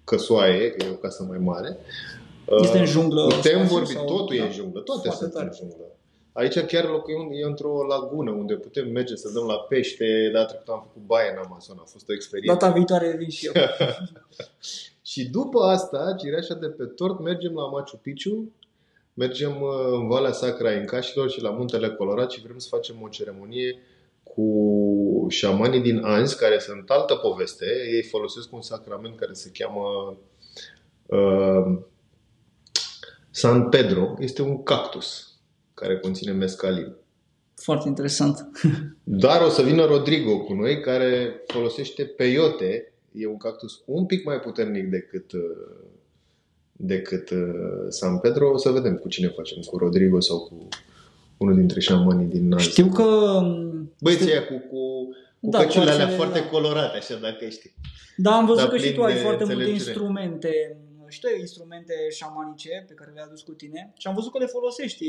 căsoaie, că e o casă mai mare. Este în junglă? Putem vorbi, totul da? e în junglă, toate sunt tare. în junglă. Aici chiar locuim e într-o lagună unde putem merge să dăm la pește. Data trecută am făcut baie în Amazon, a fost o experiență. Data viitoare vin și eu. (laughs) și după asta, cireașa de pe tort, mergem la Machu Picchu, mergem uh, în Valea Sacra Incașilor și la Muntele Colorat și vrem să facem o ceremonie cu șamanii din Anzi, care sunt altă poveste. Ei folosesc un sacrament care se cheamă uh, San Pedro. Este un cactus care conține mescalin. Foarte interesant. Dar o să vină Rodrigo cu noi, care folosește peyote. E un cactus un pic mai puternic decât, uh, decât uh, San Pedro. O să vedem cu cine facem, cu Rodrigo sau cu unul dintre șamanii din Nazi. Știu că... Um, Băieții știu... cu, cu, cu da, căciulele alea foarte da. colorate, așa, dacă știi. Da, am văzut da, că și tu ai foarte multe instrumente și tu ai instrumente șamanice pe care le-ai adus cu tine și am văzut că le folosești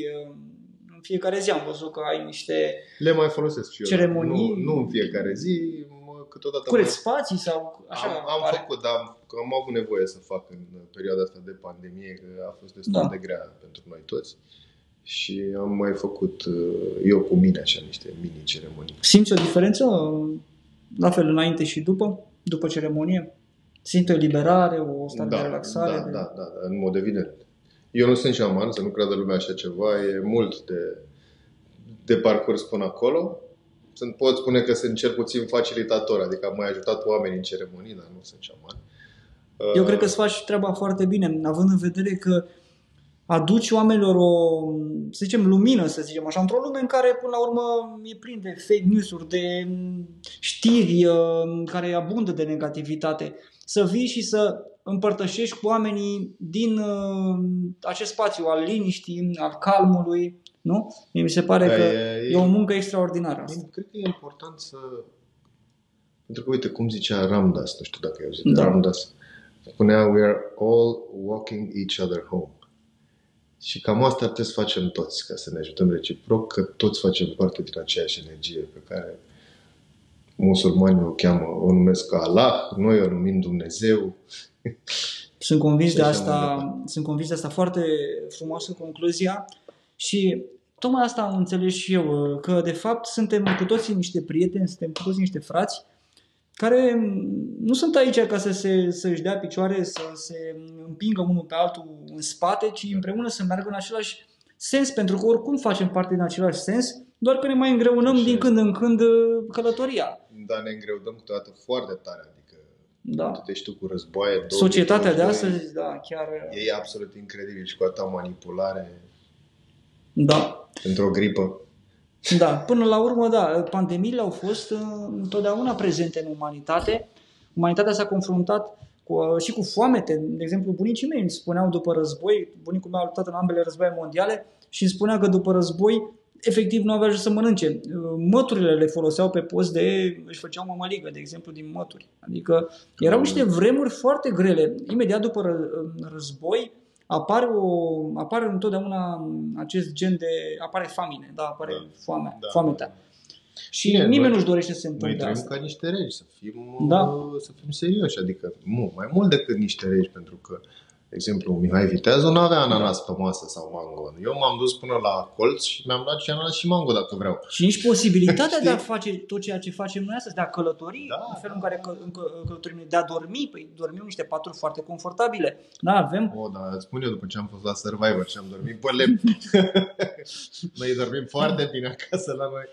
în fiecare zi. Am văzut că ai niște Le mai folosesc și eu. Ceremonii. Nu, nu în fiecare zi, câteodată. Cureți mai... spații sau așa? Am, am făcut, dar am, am avut nevoie să fac în perioada asta de pandemie, că a fost destul da. de grea pentru noi toți. Și am mai făcut eu cu mine așa niște mini ceremonii. Simți o diferență la fel înainte și după, după ceremonie? Simt o eliberare, o stare da, de relaxare? Da, de... da, da, da, în mod evident. Eu nu sunt șaman, să nu creadă lumea așa ceva, e mult de, de parcurs până acolo. Sunt, pot spune că sunt cel puțin facilitator, adică am mai ajutat oamenii în ceremonii, dar nu sunt șaman. Eu cred că îți faci treaba foarte bine, având în vedere că aduci oamenilor o, să zicem, lumină, să zicem așa, într-o lume în care, până la urmă, e plin de fake news-uri, de știri uh, care abundă de negativitate să vii și să împărtășești cu oamenii din uh, acest spațiu al liniștii, al calmului, nu? Mi se pare da, că e, e o muncă extraordinară asta. Cred că e important să... Pentru că, uite, cum zicea Ramdas, nu știu dacă ai auzit da. Ramdas, spunea, we are all walking each other home. Și cam asta trebuie să facem toți, ca să ne ajutăm reciproc, că toți facem parte din aceeași energie pe care musulmanii o cheamă, o numesc Allah, noi o numim Dumnezeu. Sunt convins de asta, sunt convins de asta foarte frumoasă concluzia și tocmai asta am înțeles și eu, că de fapt suntem cu toții niște prieteni, suntem cu toții niște frați care nu sunt aici ca să se, să-și dea picioare, să se împingă unul pe altul în spate, ci împreună să meargă în același sens, pentru că oricum facem parte din același sens, doar că ne mai îngreunăm Așa din când în când călătoria dar ne îngreudăm câteodată foarte tare. Adică da. te tu cu războaie. Societatea de astăzi, da, chiar... E absolut incredibil și cu atâta manipulare. Da. Într-o gripă. Da, până la urmă, da, pandemiile au fost uh, întotdeauna prezente în umanitate. Umanitatea s-a confruntat cu, uh, și cu foamete. De exemplu, bunicii mei îmi spuneau după război, bunicul meu a luptat în ambele războaie mondiale și îmi spunea că după război efectiv nu aveau ce să mănânce. Măturile le foloseau pe post de, își făceau mămăligă, de exemplu, din mături. Adică erau niște vremuri foarte grele. Imediat după război apare, o, apare întotdeauna acest gen de, apare famine, da, apare da, foamea, da, foametea. Și Bine, nimeni noi- nu-și dorește să se Noi întâmple trăim asta. ca niște regi, să fim, Da. uh, să fim serioși, adică nu, mai mult decât niște regi, pentru că, de exemplu, Mihai Viteazu nu avea ananas pe masă sau mango. Eu m-am dus până la colț și mi-am luat și ananas și mango dacă vreau. Și nici posibilitatea Știi? de a (laughs) face tot ceea ce facem noi astăzi, de a călători, Da, în felul da, în care că, în că- călătorim noi, de a dormi, păi dormim în niște paturi foarte confortabile. Da, avem O, da, îți spun eu după ce am fost la Survivor și am dormit pe lemn. (laughs) noi dormim foarte bine acasă la noi.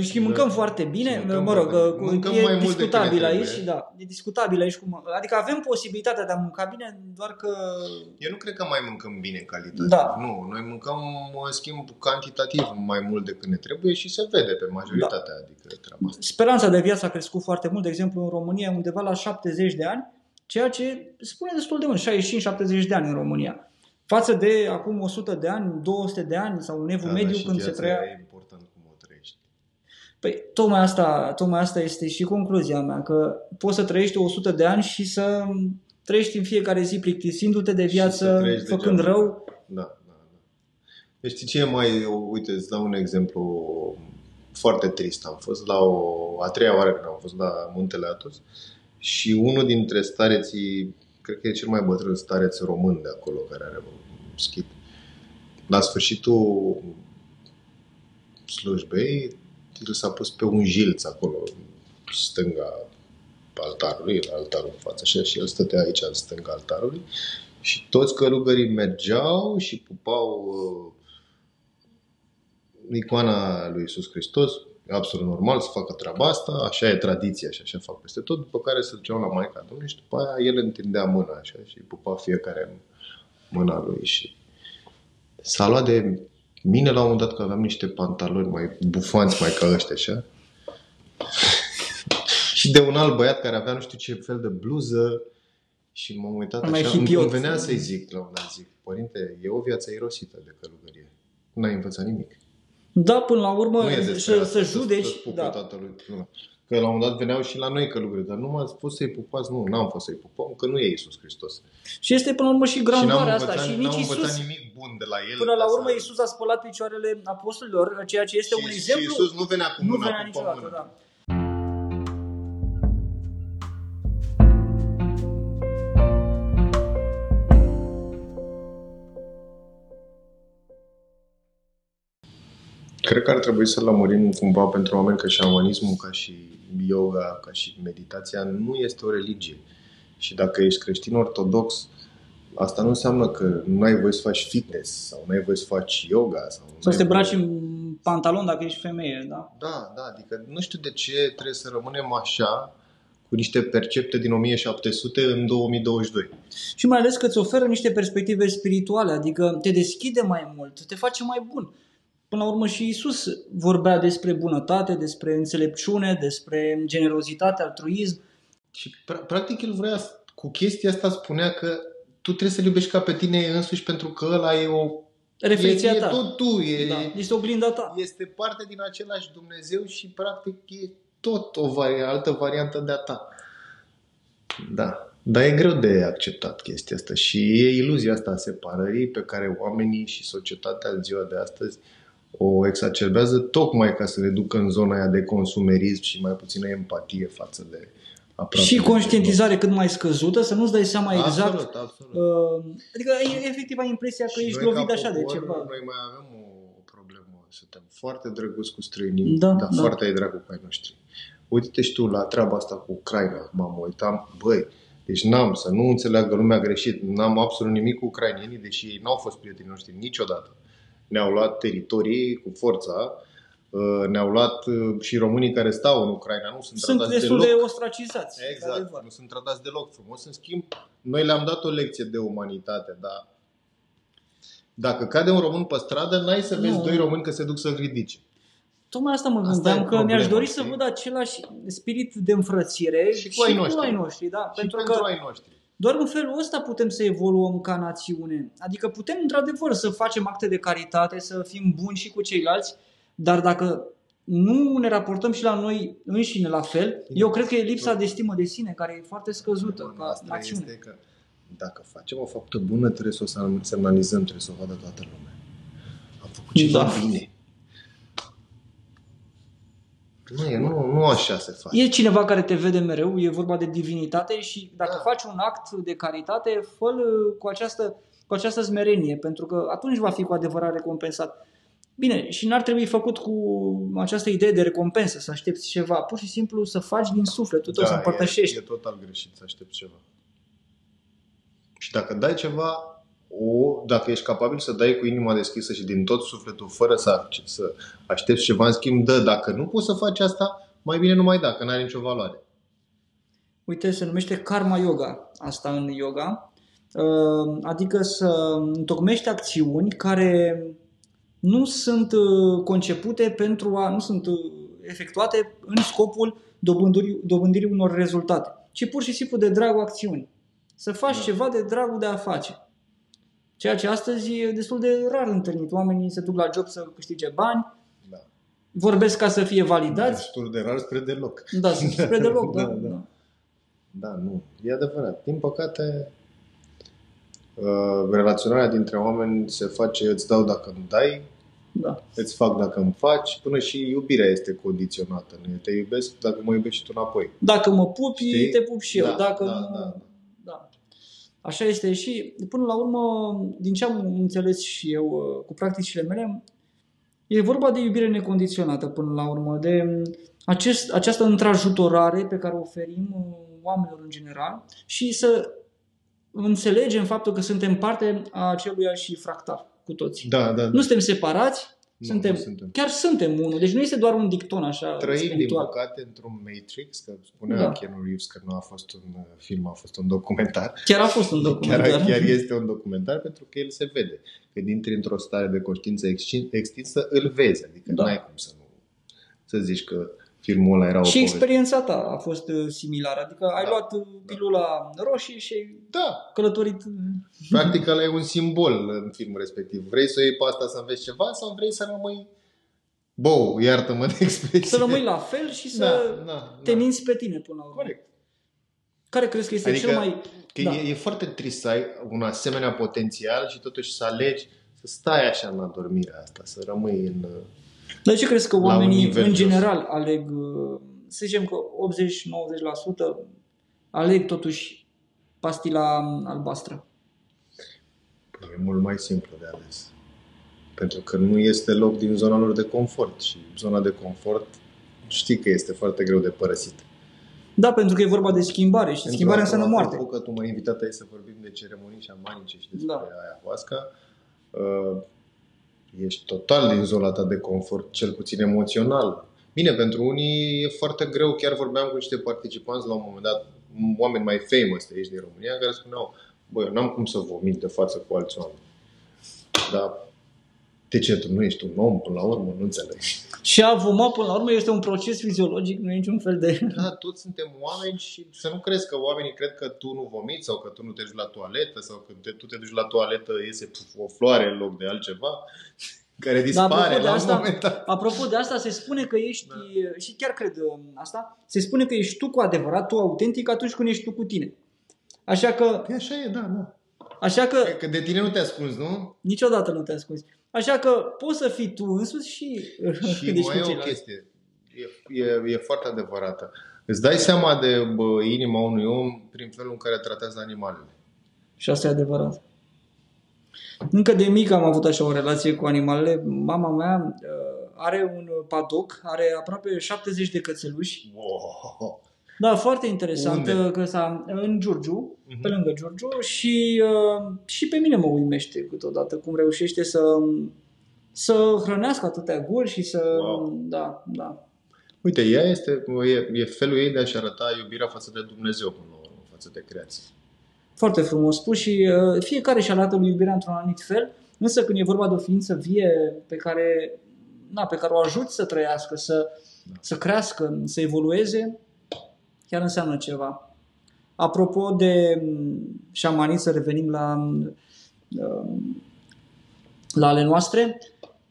Și mâncăm foarte bine, Și mâncăm mă rog, foarte bine. cu- Mâncăm e mai mult decât discutabil ne aici, trebuie. da, e discutabil aici cum, adică avem posibilitatea de a mânca bine, doar că Eu nu cred că mai mâncăm bine în calitate. Da. Nu, noi mâncăm, în schimb, cantitativ mai mult decât ne trebuie și se vede pe majoritatea, adică treaba asta. speranța de viață a crescut foarte mult, de exemplu în România undeva la 70 de ani, ceea ce spune destul de mult, 65-70 de ani în România. Față de acum 100 de ani, 200 de ani sau în evul Da, da, mediu și când se viața trăia e important cum o trăiești. Păi tocmai asta, tocmai asta este și concluzia mea, că poți să trăiești 100 de ani și să trăiești în fiecare zi plictisindu-te de Și să viață, trăiești făcând degeaba. rău. Da, da, da. Deci știi ce e mai, uite, îți dau un exemplu foarte trist. Am fost la o, a treia oară când am fost la Muntele Atos și unul dintre stareții, cred că e cel mai bătrân stareț român de acolo care are un schid. La sfârșitul slujbei, el s-a pus pe un jilț acolo, în stânga altarului, la altarul în față, așa, și el stătea aici în stânga altarului. Și toți călugării mergeau și pupau uh, icoana lui Isus Hristos, e absolut normal să facă treaba asta, așa e tradiția și așa fac peste tot, după care se duceau la Maica Domnului și după aia el întindea mâna așa și pupa fiecare în mâna lui și s-a luat de mine la un moment dat că aveam niște pantaloni mai bufanți mai ca ăștia așa (laughs) și de un alt băiat care avea nu știu ce fel de bluză și m-am uitat Mai așa, îmi hipiot. îmi venea să-i zic la un dat, zic, părinte, e o viață irosită de călugărie. N-ai învățat nimic. Da, până la urmă, Nu e despre să, asta, să judeci. Să-ți pupe Da. tatălui. Nu. Că la un moment dat veneau și la noi călugări, dar nu m-ați fost să-i pupați? Nu, n-am fost să-i pupăm, că nu e Isus Hristos. Și este până la urmă și și n-am grandoarea învățat, asta. Și n-am nici învățat Isus, nimic bun de la el. până la ca urmă, să- Isus a spălat picioarele apostolilor, ceea ce este și, un Și exemplu. Isus nu venea cu nu mâna venea cu niciodată, mână. da. Cred că ar trebui să lămurim cumva pentru oameni că șamanismul, ca și yoga, ca și meditația, nu este o religie. Și dacă ești creștin ortodox, asta nu înseamnă că nu ai voie să faci fitness sau nu ai voie să faci yoga. Sau nu Să ai te voie- braci în pantalon dacă ești femeie, da? Da, da, adică nu știu de ce trebuie să rămânem așa cu niște percepte din 1700 în 2022. Și mai ales că îți oferă niște perspective spirituale, adică te deschide mai mult, te face mai bun. Până la urmă și Isus vorbea despre bunătate, despre înțelepciune, despre generozitate, altruism. Și pra- practic el vrea, cu chestia asta spunea că tu trebuie să-l iubești ca pe tine însuși pentru că ăla e o... Reflexia e, ta. e tot tu, e, Da, este oglinda ta. este parte din același Dumnezeu și practic e tot o vari, altă variantă de-a ta. Da. Dar e greu de acceptat chestia asta și e iluzia asta a separării pe care oamenii și societatea în ziua de astăzi o exacerbează tocmai ca să ne ducă în zona aia de consumerism și mai puțină empatie față de aproape. Și conștientizare cât mai scăzută, să nu-ți dai seama exact. Absolut, absolut. Uh, adică e- efectiv ai impresia că Și ești noi, lovit ca așa de popor, ceva. Noi mai avem o, o problemă. Suntem foarte drăguți cu străinii, Da, dar da. foarte ai dragul cu ai noștri. Uite-te și tu la treaba asta cu Ucraina. M-am uitam, băi, deci n-am să nu înțeleagă lumea greșit. N-am absolut nimic cu ucrainienii, deși ei n-au fost prietenii noștri niciodată. Ne-au luat teritorii cu forța, uh, ne-au luat uh, și românii care stau în Ucraina. Nu sunt, Sunt tratați destul deloc de ostracizați. Exact, într-adevăr. nu sunt tratați deloc frumos. În schimb, noi le-am dat o lecție de umanitate, dar dacă cade un român pe stradă, n-ai să vezi Nu. doi români că se duc să-l ridice. Tocmai asta mă Asta gândeam, e că problema, mi-aș dori știi? să văd același spirit de înfrățire Și cu ai noștri. ai noștri da? Și pentru, pentru că ai noștri. Doar în felul ăsta putem să evoluăm ca națiune. Adică putem într-adevăr să facem acte de caritate, să fim buni și cu ceilalți, dar dacă nu ne raportăm și la noi înșine la fel, eu cred că e lipsa de stimă de sine care e foarte scăzută ca Asta națiune. este că dacă facem o faptă bună, trebuie să o sem- semnalizăm, trebuie să o vadă toată lumea. Am făcut ceva Da. bine. Nu, e, nu, nu așa se face. E cineva care te vede mereu, e vorba de divinitate și dacă da. faci un act de caritate, fă cu această, cu această smerenie, pentru că atunci va fi cu adevărat recompensat. Bine, și n-ar trebui făcut cu această idee de recompensă, să aștepți ceva. Pur și simplu să faci din sufletul tău, da, să împărtășești. E, e total greșit să aștepți ceva. Și dacă dai ceva, o, dacă ești capabil să dai cu inima deschisă și din tot sufletul, fără să, să aștepți ceva în schimb, dă. Dacă nu poți să faci asta, mai bine nu mai da, că nu are nicio valoare. Uite, se numește karma yoga, asta în yoga. Uh, adică să întocmești acțiuni care nu sunt uh, concepute pentru a, nu sunt uh, efectuate în scopul dobândirii, dobândirii unor rezultate, ci pur și simplu de dragul acțiunii. Să faci da. ceva de dragul de a face. Ceea ce astăzi e destul de rar întâlnit. Oamenii se duc la job să câștige bani, da. vorbesc ca să fie validați. Destul de rar spre deloc. Da, spre deloc, da, (laughs) da, da. Da, da nu. E adevărat. Din păcate, uh, relaționarea dintre oameni se face, îți dau dacă îmi dai, da. îți fac dacă îmi faci, până și iubirea este condiționată. Nu? Te iubesc dacă mă iubești și tu înapoi. Dacă mă pupi, Știi? te pup și eu. Da, dacă da, nu... da. da. Așa este și până la urmă, din ce am înțeles și eu uh, cu practicile mele, e vorba de iubire necondiționată până la urmă, de acest, această întrajutorare pe care o oferim uh, oamenilor în general și să înțelegem faptul că suntem parte a aceluiași fractal cu toți. Da, da, da. Nu suntem separați, nu, suntem, nu suntem. chiar suntem unul. Deci nu este doar un dicton așa Trăim, spiritual. din păcate, într-un Matrix, că spunea Da. Keanu Reeves că nu a fost un uh, film, a fost un documentar. Chiar a fost un documentar. Chiar, chiar este un documentar pentru că el se vede. Când intri într-o stare de conștiință extin- extinsă, îl vezi. Adică Da. nu ai cum să nu să zici că filmul ăla era o Și poveste. experiența ta a fost uh, similară. Adică ai Da. luat uh, pilula roșie și ai Da, călătorit. practic ăla e un simbol în (laughs) filmul respectiv. Vrei să o iei pe asta să înveți ceva sau vrei să rămâi Bou, iartă-mă de expresie. Să rămâi la fel și să da, da, te da. minți pe tine până la urmă. Corect. Care crezi că este Adică cel mai... Că Da. e, e foarte trist să ai un asemenea potențial și totuși să alegi să stai așa în adormirea asta, să rămâi în... Dar ce crezi că un oamenii nivel în jos. general aleg, uh, să zicem că 80-90% aleg totuși pastila albastră? E mult mai simplu de ales. Pentru că nu este loc din zona lor de confort și zona de confort știi că este foarte greu de părăsit. Da, pentru că e vorba de schimbare și Pentru schimbarea că, înseamnă moarte. Apropo că tu m-ai invitat aici să vorbim de ceremonii șamanice și despre Da. da. ayahuasca, uh, ești total din zona ta de confort, cel puțin emoțional. Bine, pentru unii e foarte greu, chiar vorbeam cu niște participanți la un moment dat, oameni mai famous de aici din România, care spuneau, băi, eu n-am cum să vomit de față cu alți oameni. Dar de ce tu nu ești un om până la urmă? Nu înțeleg. Și a voma, până la urmă, este un proces fiziologic, nu e niciun fel de... Da, toți suntem oameni și să nu crezi că oamenii cred că tu nu vomiți sau că tu nu te duci la toaletă sau că te, tu te duci la toaletă, iese o floare în loc de altceva (laughs) care dispare apropo de la asta- un moment dat. Apropo de asta, se spune că ești, Da. și chiar cred uh, asta, se spune că ești tu cu adevărat, tu autentic atunci când ești tu cu tine. Așa că, Păi așa e, da, da. așa că Că de tine nu te ascunzi, nu? niciodată nu te ascunzi. Așa că poți să fii tu însuți și, Și (laughs) când ești mai cu e o ceilalți. chestie. E, e, e foarte adevărată. Îți dai seama de bă, inima unui om prin felul în care tratează animalele. Și asta e adevărat. Încă de mic am avut așa o relație cu animalele. Mama mea uh, are un padoc, are aproape 70 de cățeluși. Wow. Da, foarte interesant. Unde? uh, Că s-a, în Giurgiu, Mhm. pe lângă Giurgiu și, uh, și pe mine mă uimește câteodată cum reușește să, să hrănească atâtea guri și să... Wow. Da, da. Uite, ea este, e, e felul ei de a-și arăta iubirea față de Dumnezeu, până la urmă, față de creație. Foarte frumos spus și uh, fiecare își arată lui iubirea într-un anumit fel, însă când e vorba de o ființă vie pe care, na, pe care o ajut să trăiască, să, să crească, să evolueze, chiar înseamnă ceva. Apropo de mm, șamanii, să revenim la, mm, la ale noastre,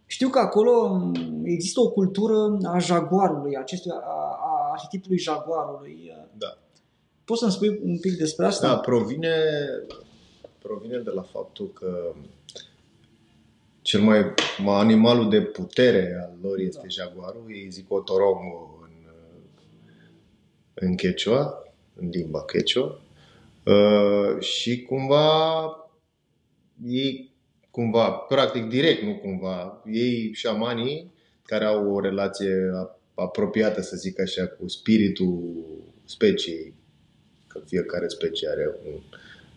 știu că acolo mm, există o cultură a jaguarului, acestui, a, a arhetipului jaguarului. Da. Poți să-mi spui un pic despre asta? Da, provine, provine de la faptul că cel mai, mai animalul de putere al lor este Da. jaguarul, ei zic otoromul în în Quechua, în limba Quechua, uh, și cumva ei, cumva, practic direct, nu cumva, ei șamanii care au o relație apropiată, să zic așa, cu spiritul speciei, că fiecare specie are un,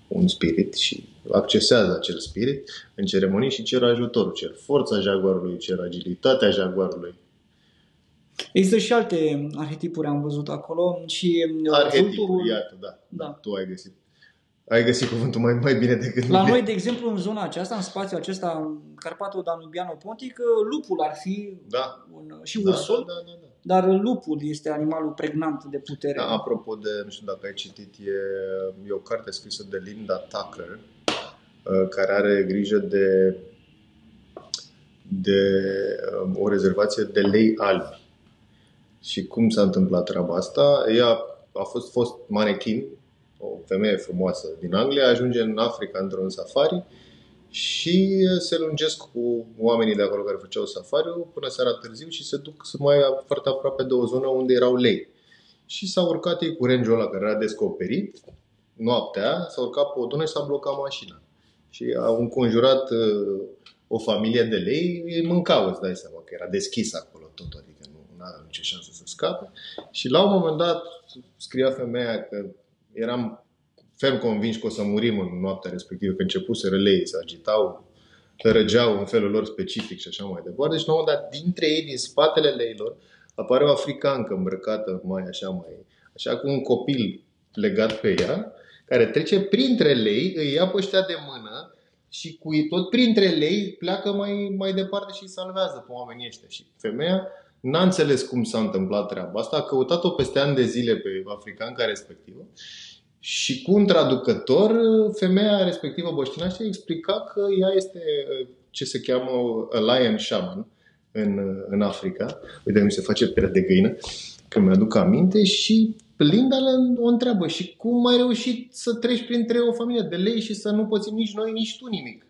un spirit și accesează acel spirit în ceremonii și cer ajutorul, cer forța jaguarului, cer agilitatea jaguarului. Există și alte arhetipuri, am văzut acolo și Arhetipuri, vulturul... iată, da, da. Tu ai găsit ai găsit cuvântul mai, mai bine decât La noi, de exemplu, în zona aceasta, în spațiul acesta, Carpatul Danubiano Pontic, lupul ar fi da. un, și da, ursul, da, da, da, da. dar lupul este animalul pregnant de putere. Da, apropo de, nu știu dacă ai citit, e, e o carte scrisă de Linda Tucker, uh, care are grijă de, de um, o rezervație de lei albi. Și cum s-a întâmplat treaba asta? Ea a fost, fost manechin o femeie frumoasă din Anglia, ajunge în Africa într-un safari și se lungesc cu oamenii de acolo care făceau safari până seara târziu și se duc să mai foarte aproape de o zonă unde erau lei. Și s-au urcat ei cu range ăla care era descoperit, noaptea, s-au urcat pe o dună și s-a blocat mașina. Și au înconjurat uh, o familie de lei, îi mâncau, îți dai seama că era deschis acolo tot, adică nu avea nicio șansă să scape. Și la un moment dat scria femeia că eram ferm convins că o să murim în noaptea respectivă, că începuseră lei să agitau, răgeau în felul lor specific și așa mai departe. Și la un moment dat, dintre ei, din spatele leilor, apare o africancă îmbrăcată mai așa, mai așa cu un copil legat pe ea, care trece printre lei, îi ia pe ăștia de mână și cu tot printre lei pleacă mai, mai departe și îi salvează pe oamenii ăștia. Și femeia n-a înțeles cum s-a întâmplat treaba asta, a căutat-o peste ani de zile pe africanca respectivă și cu un traducător, femeia respectivă băștinașă explica că ea este ce se cheamă a lion shaman în, în Africa. Uite, mi se face pere de găină, că mi-aduc aminte și Linda o întreabă și cum ai reușit să treci printre o familie de lei și să nu poți nici noi, nici tu nimic.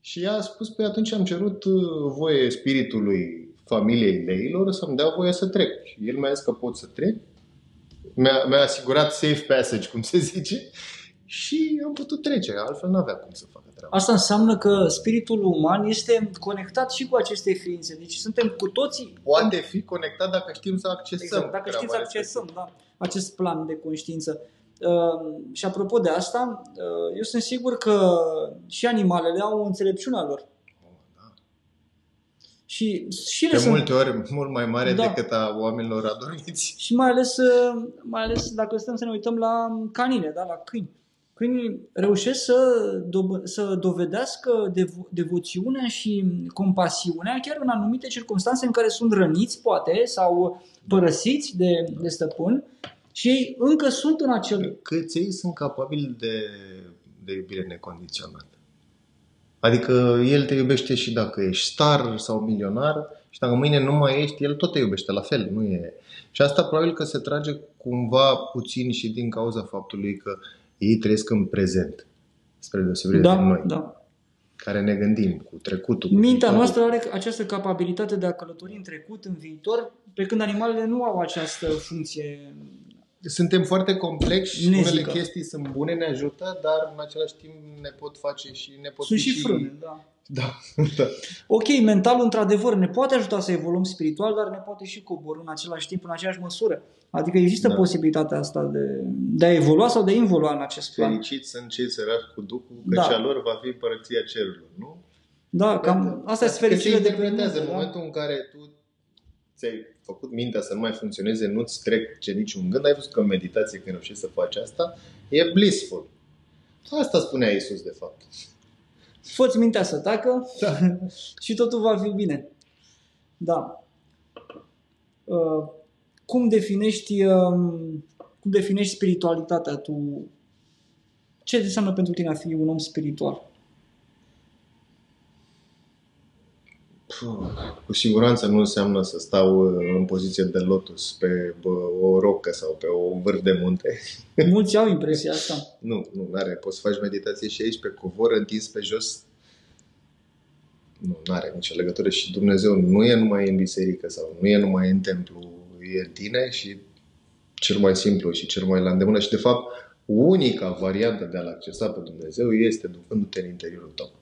Și ea a spus, păi atunci am cerut uh, voie spiritului familiei leilor să-mi dea voie să trec. Și el mi-a zis că pot să trec mi-a, mi-a asigurat safe passage, cum se zice, și am putut trece, altfel nu avea cum să facă treaba. Asta înseamnă că spiritul uman este conectat și cu aceste ființe, deci suntem cu toții... Poate fi conectat dacă știm să accesăm. Exact, dacă știm să accesăm da, acest plan de conștiință. Uh, și apropo de asta, uh, eu sunt sigur că și animalele au o înțelepciune a lor. Și, și de multe sunt... ori mult mai mare da. decât a oamenilor adormiți. Și mai ales, uh, mai ales dacă stăm să ne uităm la canine, da, la câini. Câinii reușesc să, do- să dovedească devo- devoțiunea și compasiunea chiar în anumite circunstanțe în care sunt răniți, poate, sau părăsiți de, de stăpân și ei încă sunt în acel... Câți ei sunt capabili de, de iubire necondiționată. Adică el te iubește și dacă ești star sau milionar și dacă mâine nu mai ești, el tot te iubește la fel. Nu e... Și asta probabil că se trage cumva puțin și din cauza faptului că ei trăiesc în prezent, spre deosebire da, de noi. Da. Care ne gândim cu trecutul. Cu Mintea viitorul. noastră are această capabilitate de a călători în trecut, în viitor, pe când animalele nu au această funcție suntem foarte complexi, Nezică. unele chestii sunt bune, ne ajută, dar în același timp ne pot face și ne pot Sunt și frâne, da. Da, (laughs) da. Ok, mentalul într-adevăr ne poate ajuta să evoluăm spiritual, dar ne poate și coborâ în același timp, în aceeași măsură. Adică există da. posibilitatea asta de, de a evolua sau de a involua în acest plan. Fericiți sunt cei sărași cu Duhul, că da. lor va fi părăția cerului, nu? Da, cam asta este fericirea de interpretează în momentul în care tu ți-ai făcut mintea să nu mai funcționeze, nu-ți trece niciun gând, ai văzut că în meditație când reușești să faci asta, e blissful. Asta spunea Isus de fapt. Fă-ți mintea să tacă da. (laughs) și totul va fi bine. Da. Uh, cum definești, uh, cum definești spiritualitatea tu? Ce înseamnă pentru tine a fi un om spiritual? Cu siguranță nu înseamnă să stau uh, în poziție de lotus pe o rocă sau pe un vârf de munte. (laughs) Mulți au impresia asta. nu, nu are. Poți să faci meditație și aici pe covor întins pe jos. Nu, nu are nicio legătură și Dumnezeu nu e numai în biserică sau nu e numai în templu, e în tine și cel mai simplu și cel mai la îndemână și de fapt unica variantă de a-L accesa pe Dumnezeu este ducându-te în interiorul tău.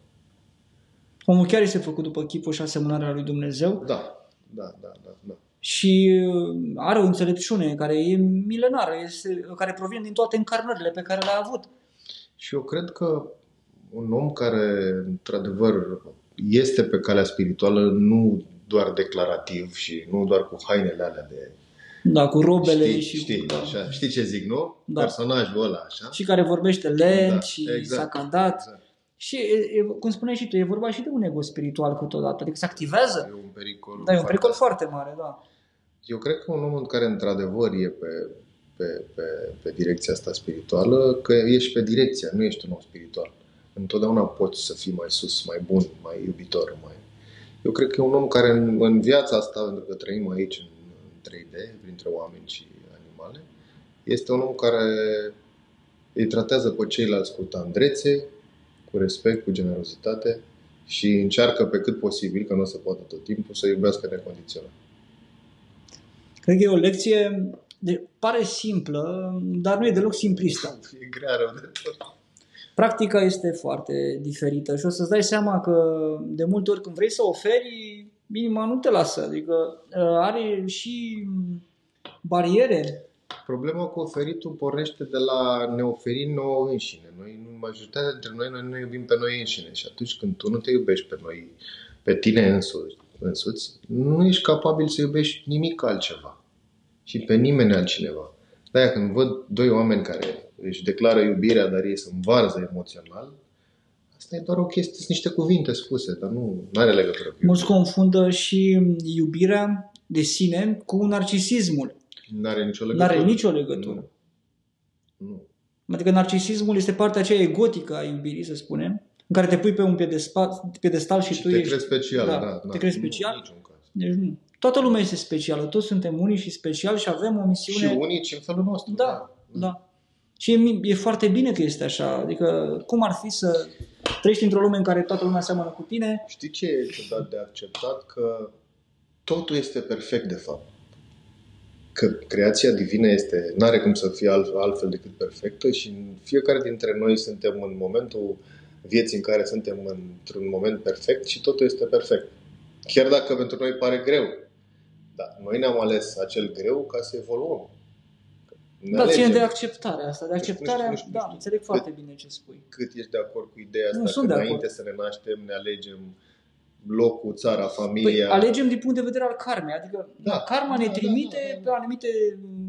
Omul chiar este făcut după chipul și asemănarea lui Dumnezeu. Da, da, da, da. da. Și uh, are o înțelepciune care e milenară, este, care provine din toate încarnările pe care le-a avut. Și eu cred că un om care, într-adevăr, este pe calea spirituală, nu doar declarativ și nu doar cu hainele alea de da, cu robele știi, și știi, cu, da. așa, știi ce zic, nu? Da. Personajul ăla, așa. și care vorbește lent Da, și exact, sacadat. exact. Și, e, e, cum spuneai și tu, e vorba și de un ego spiritual câteodată. Adică se activează. E un pericol. Da, e un pericol fantastic. foarte mare, da. Eu cred că un om în care într-adevăr e pe, pe, pe, pe direcția asta spirituală, că ești pe direcția, nu ești un om spiritual. Întotdeauna poți să fii mai sus, mai bun, mai iubitor. Mai... Eu cred că e un om care în, în viața asta, pentru că trăim aici în, în 3D, printre oameni și animale, este un om care îi tratează pe ceilalți cu tandrețe, cu respect, cu generozitate și încearcă pe cât posibil, că nu o să poată tot timpul, să iubească necondiționat. Cred că e o lecție, de, pare simplă, dar nu e deloc simplistă. (laughs) E grea rău de tot. Practica este foarte diferită și o să-ți dai seama că de multe ori când vrei să oferi, inima nu te lasă. Adică uh, are și bariere. Problema cu oferitul pornește de la ne oferi nouă înșine. Noi, nu, majoritatea dintre noi, noi nu iubim pe noi înșine și atunci când tu nu te iubești pe noi, pe tine însuți, însuți nu ești capabil să iubești nimic altceva și pe nimeni altcineva. De-aia când văd doi oameni care își declară iubirea, dar ei sunt varză emoțional, asta e doar o chestie, sunt niște cuvinte spuse, dar nu are legătură cu Mulți iubirea. confundă și iubirea de sine cu narcisismul. Nu are nicio Nu legătură. are nicio legătură. Nu. nu. Adică narcisismul este partea aceea egotică a iubirii, să spunem, în care te pui pe un piedestal, piedestal și, Și tu te ești... crezi special, da, da. te da. crezi Nu, special. niciun caz. Deci nu. Toată lumea este specială, toți suntem unii și speciali și avem o misiune... Și unici în felul nostru. Da, da. Și e, e foarte bine că este așa. Adică cum ar fi să trăiești într-o lume în care toată lumea seamănă cu tine? Știi ce e ciudat de acceptat? Că totul este perfect, de fapt. Că creația divină este, n-are cum să fie alt, altfel decât perfectă și fiecare dintre noi suntem în momentul vieții în care suntem într-un moment perfect și totul este perfect. Chiar dacă pentru noi pare greu. Dar noi ne-am ales acel greu ca să evoluăm. Ne Da, ține alegem de acceptarea asta. De Nu știu, acceptarea, nu știu, nu da, știu. înțeleg foarte bine ce spui. cât ești de acord cu ideea asta, Nu, că sunt de înainte acord. să ne naștem, ne alegem locul, țara, Păi, familia. alegem din punct de vedere al karmei, adică Da. karma ne Da, da, trimite da, da, da. pe anumite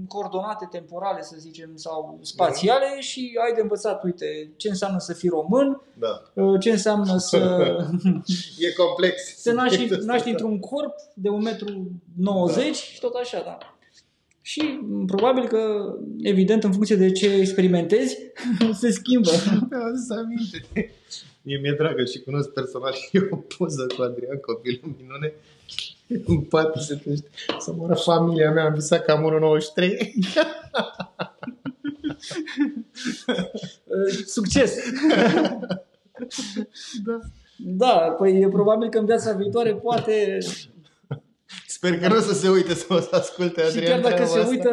coordonate temporale, să zicem, sau spațiale și ai de învățat, uite, ce înseamnă să fii român, Da. ce înseamnă să (laughs) E complex. te naști, (laughs) naști într-un corp de 1,90 m și tot așa, da. Și m, probabil că, evident, în funcție de ce experimentezi, (laughs) se schimbă. Mi-am adus aminte. Mie mi-e dragă și cunosc personal și (laughs) eu o poză cu Adrian, copilul minune. (laughs) În pat se trește să moară familia mea, am visat că am 1,93. Succes! (laughs) Da. Da, păi e probabil că în viața viitoare poate Sper că nu o să se uite să o să asculte și Adrian chiar dacă treaba se asta. uită,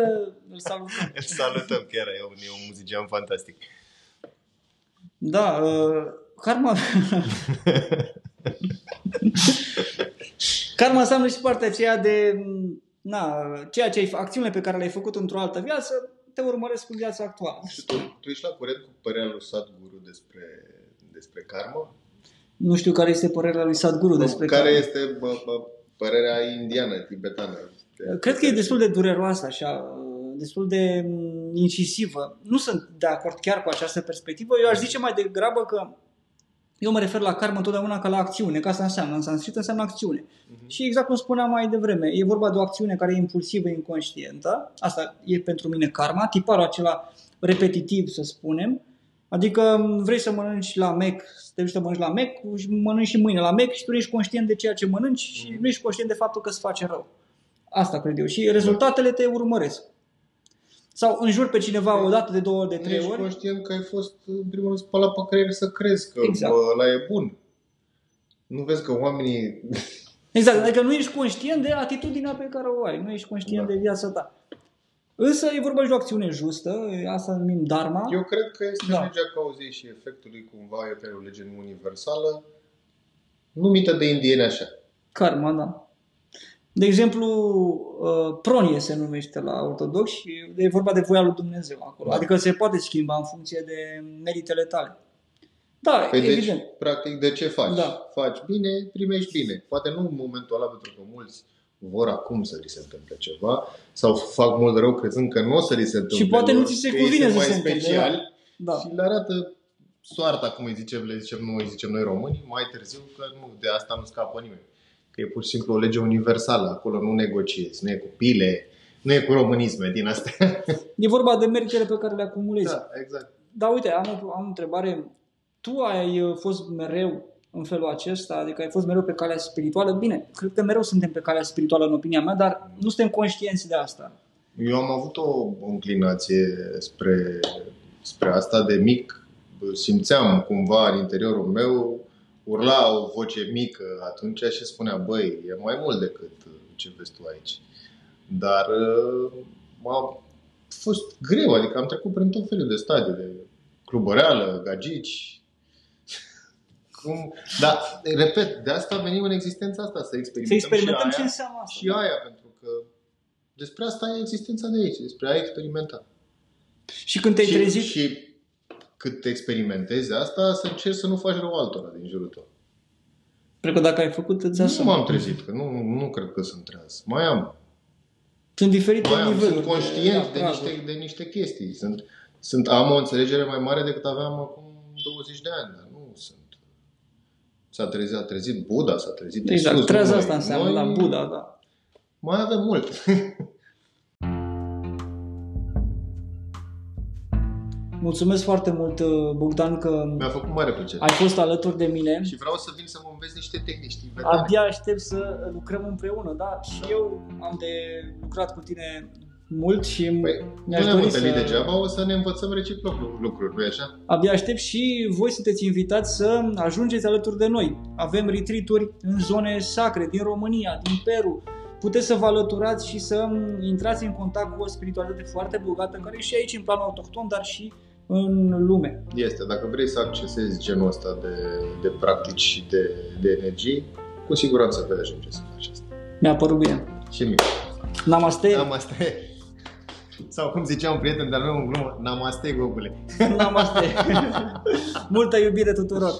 îl salutăm. Îl salutăm, chiar e un, e un muzician fantastic. Da, uh, karma... (laughs) karma înseamnă și partea aceea de na, ceea ce ai, acțiunile pe care le-ai făcut într-o altă viață te urmăresc în viața actuală. Și tu, tu ești la curent cu părerea lui Sadhguru despre, despre karma? Nu știu care este părerea lui Sadhguru despre Care karma. este bă, bă, părerea indiană, tibetană? Cred că e destul de dureroasă, așa, destul de mm, incisivă. Nu sunt de acord chiar cu această perspectivă. Eu aș zice mai degrabă că eu mă refer la karmă întotdeauna ca la acțiune, că asta înseamnă, în sanscrit înseamnă acțiune. Mhm. Și exact cum spuneam mai devreme, e vorba de o acțiune care e impulsivă, inconștientă. Asta e pentru mine karma, tiparul acela repetitiv, să spunem. Adică vrei să mănânci la Mac, să te duci să mănânci la Mac și mănânci și mâine la Mac și tu nu ești conștient de ceea ce mănânci și Mhm. nu ești conștient de faptul că îți face rău. Asta cred eu. Și rezultatele te urmăresc. Sau înjuri pe cineva o dată, de două ori, de Nu trei ești ori. conștient că ai fost, în primul rând, spălat pe creier să crezi că Exact. exact. ăla e bun. Nu vezi că oamenii... (laughs) Exact, adică nu ești conștient de atitudinea pe care o ai, nu ești conștient Da. de viața ta. Însă e vorba și de o acțiune justă, asta numim dharma. Eu cred că este Da. legea cauzei și efectului, cumva, e pe o lege universală, numită de indieni așa. Karma, da. De exemplu, uh, pronie se numește la ortodox și e vorba de voia lui Dumnezeu acolo. Da. Adică se poate schimba în funcție de meritele tale. Da, Păi evident. deci, practic, de ce faci? Da. Faci bine, primești bine. Poate nu în momentul ăla, pentru că mulți vor acum să li se întâmple ceva sau fac mult rău crezând că nu o să li se întâmple Și poate nu lor, ți se că ei cuvine sunt să mai se întâmple, speciali Da. și le arată soarta, cum îi zicem, le zicem noi, îi zicem noi români, mai târziu că nu, de asta nu scapă nimeni. Că e pur și simplu o lege universală, acolo nu negociezi, nu e cu pile, nu e cu românisme din astea. (laughs) E vorba de meritele pe care le acumulezi. da, exact. Dar uite, am o, am o întrebare. Tu ai uh, fost mereu în felul acesta, adică ai fost mereu pe calea spirituală. Bine, cred că mereu suntem pe calea spirituală în opinia mea, dar nu suntem conștienți de asta. Eu am avut o înclinație spre, spre asta de mic. Simțeam cumva în interiorul meu, urla o voce mică atunci și spunea, băi, e mai mult decât ce vezi tu aici. Dar uh, a fost greu, adică am trecut prin tot felul de stadii, de clubăreală, gagici. (laughs) Cum... Da, repet, de asta venim în existența asta, să Să experimentăm, experimentăm și ce aia, înseamnă asta. și aia, pentru că despre asta e existența de aici, despre a experimenta. Și când te-ai și, trezit, și cât experimentezi asta, să încerci să nu faci rău altora din jurul tău. cred că dacă ai făcut, îți Nu asumi. m-am trezit, că nu, nu cred că sunt treaz. Mai am. Sunt diferite Mai am. niveluri. Sunt conștient de, de, da, niște, de niște chestii. Sunt, sunt, am o înțelegere mai mare decât aveam acum 20 de ani, dar nu sunt. S-a trezit, a trezit Buddha, s-a trezit Exact, Iisus, trează nu asta noi. înseamnă, Noi da, Buddha, da. Mai avem mult. (laughs) Mulțumesc foarte mult, uh, Bogdan, că Mi-a făcut mare plăcere. ai fost alături de mine. Și vreau să vin să mă înveți niște tehnici tibetane. Abia aștept să lucrăm împreună, da? Și eu am de lucrat cu tine mult și Păi, mi-aș nu ne-am dori întâlnit să... degeaba, o să ne învățăm reciproc lu- lucruri, nu așa? Abia aștept și voi sunteți invitați să ajungeți alături de noi. Avem retreat-uri în zone sacre din România, din Peru. Puteți să vă alăturați și să intrați în contact cu o spiritualitate foarte bogată, care e și aici în plan autohton, dar și în lume. Este, dacă vrei să accesezi genul ăsta de, de practici și de, de energii, cu siguranță vei ajunge să faci asta. Mi-a părut bine. Și mie. Namaste! Namaste. (laughs) Sau cum zicea un prieten de-al meu în glumă, namaste, gogule. Namaste! (laughs) Multă iubire tuturor!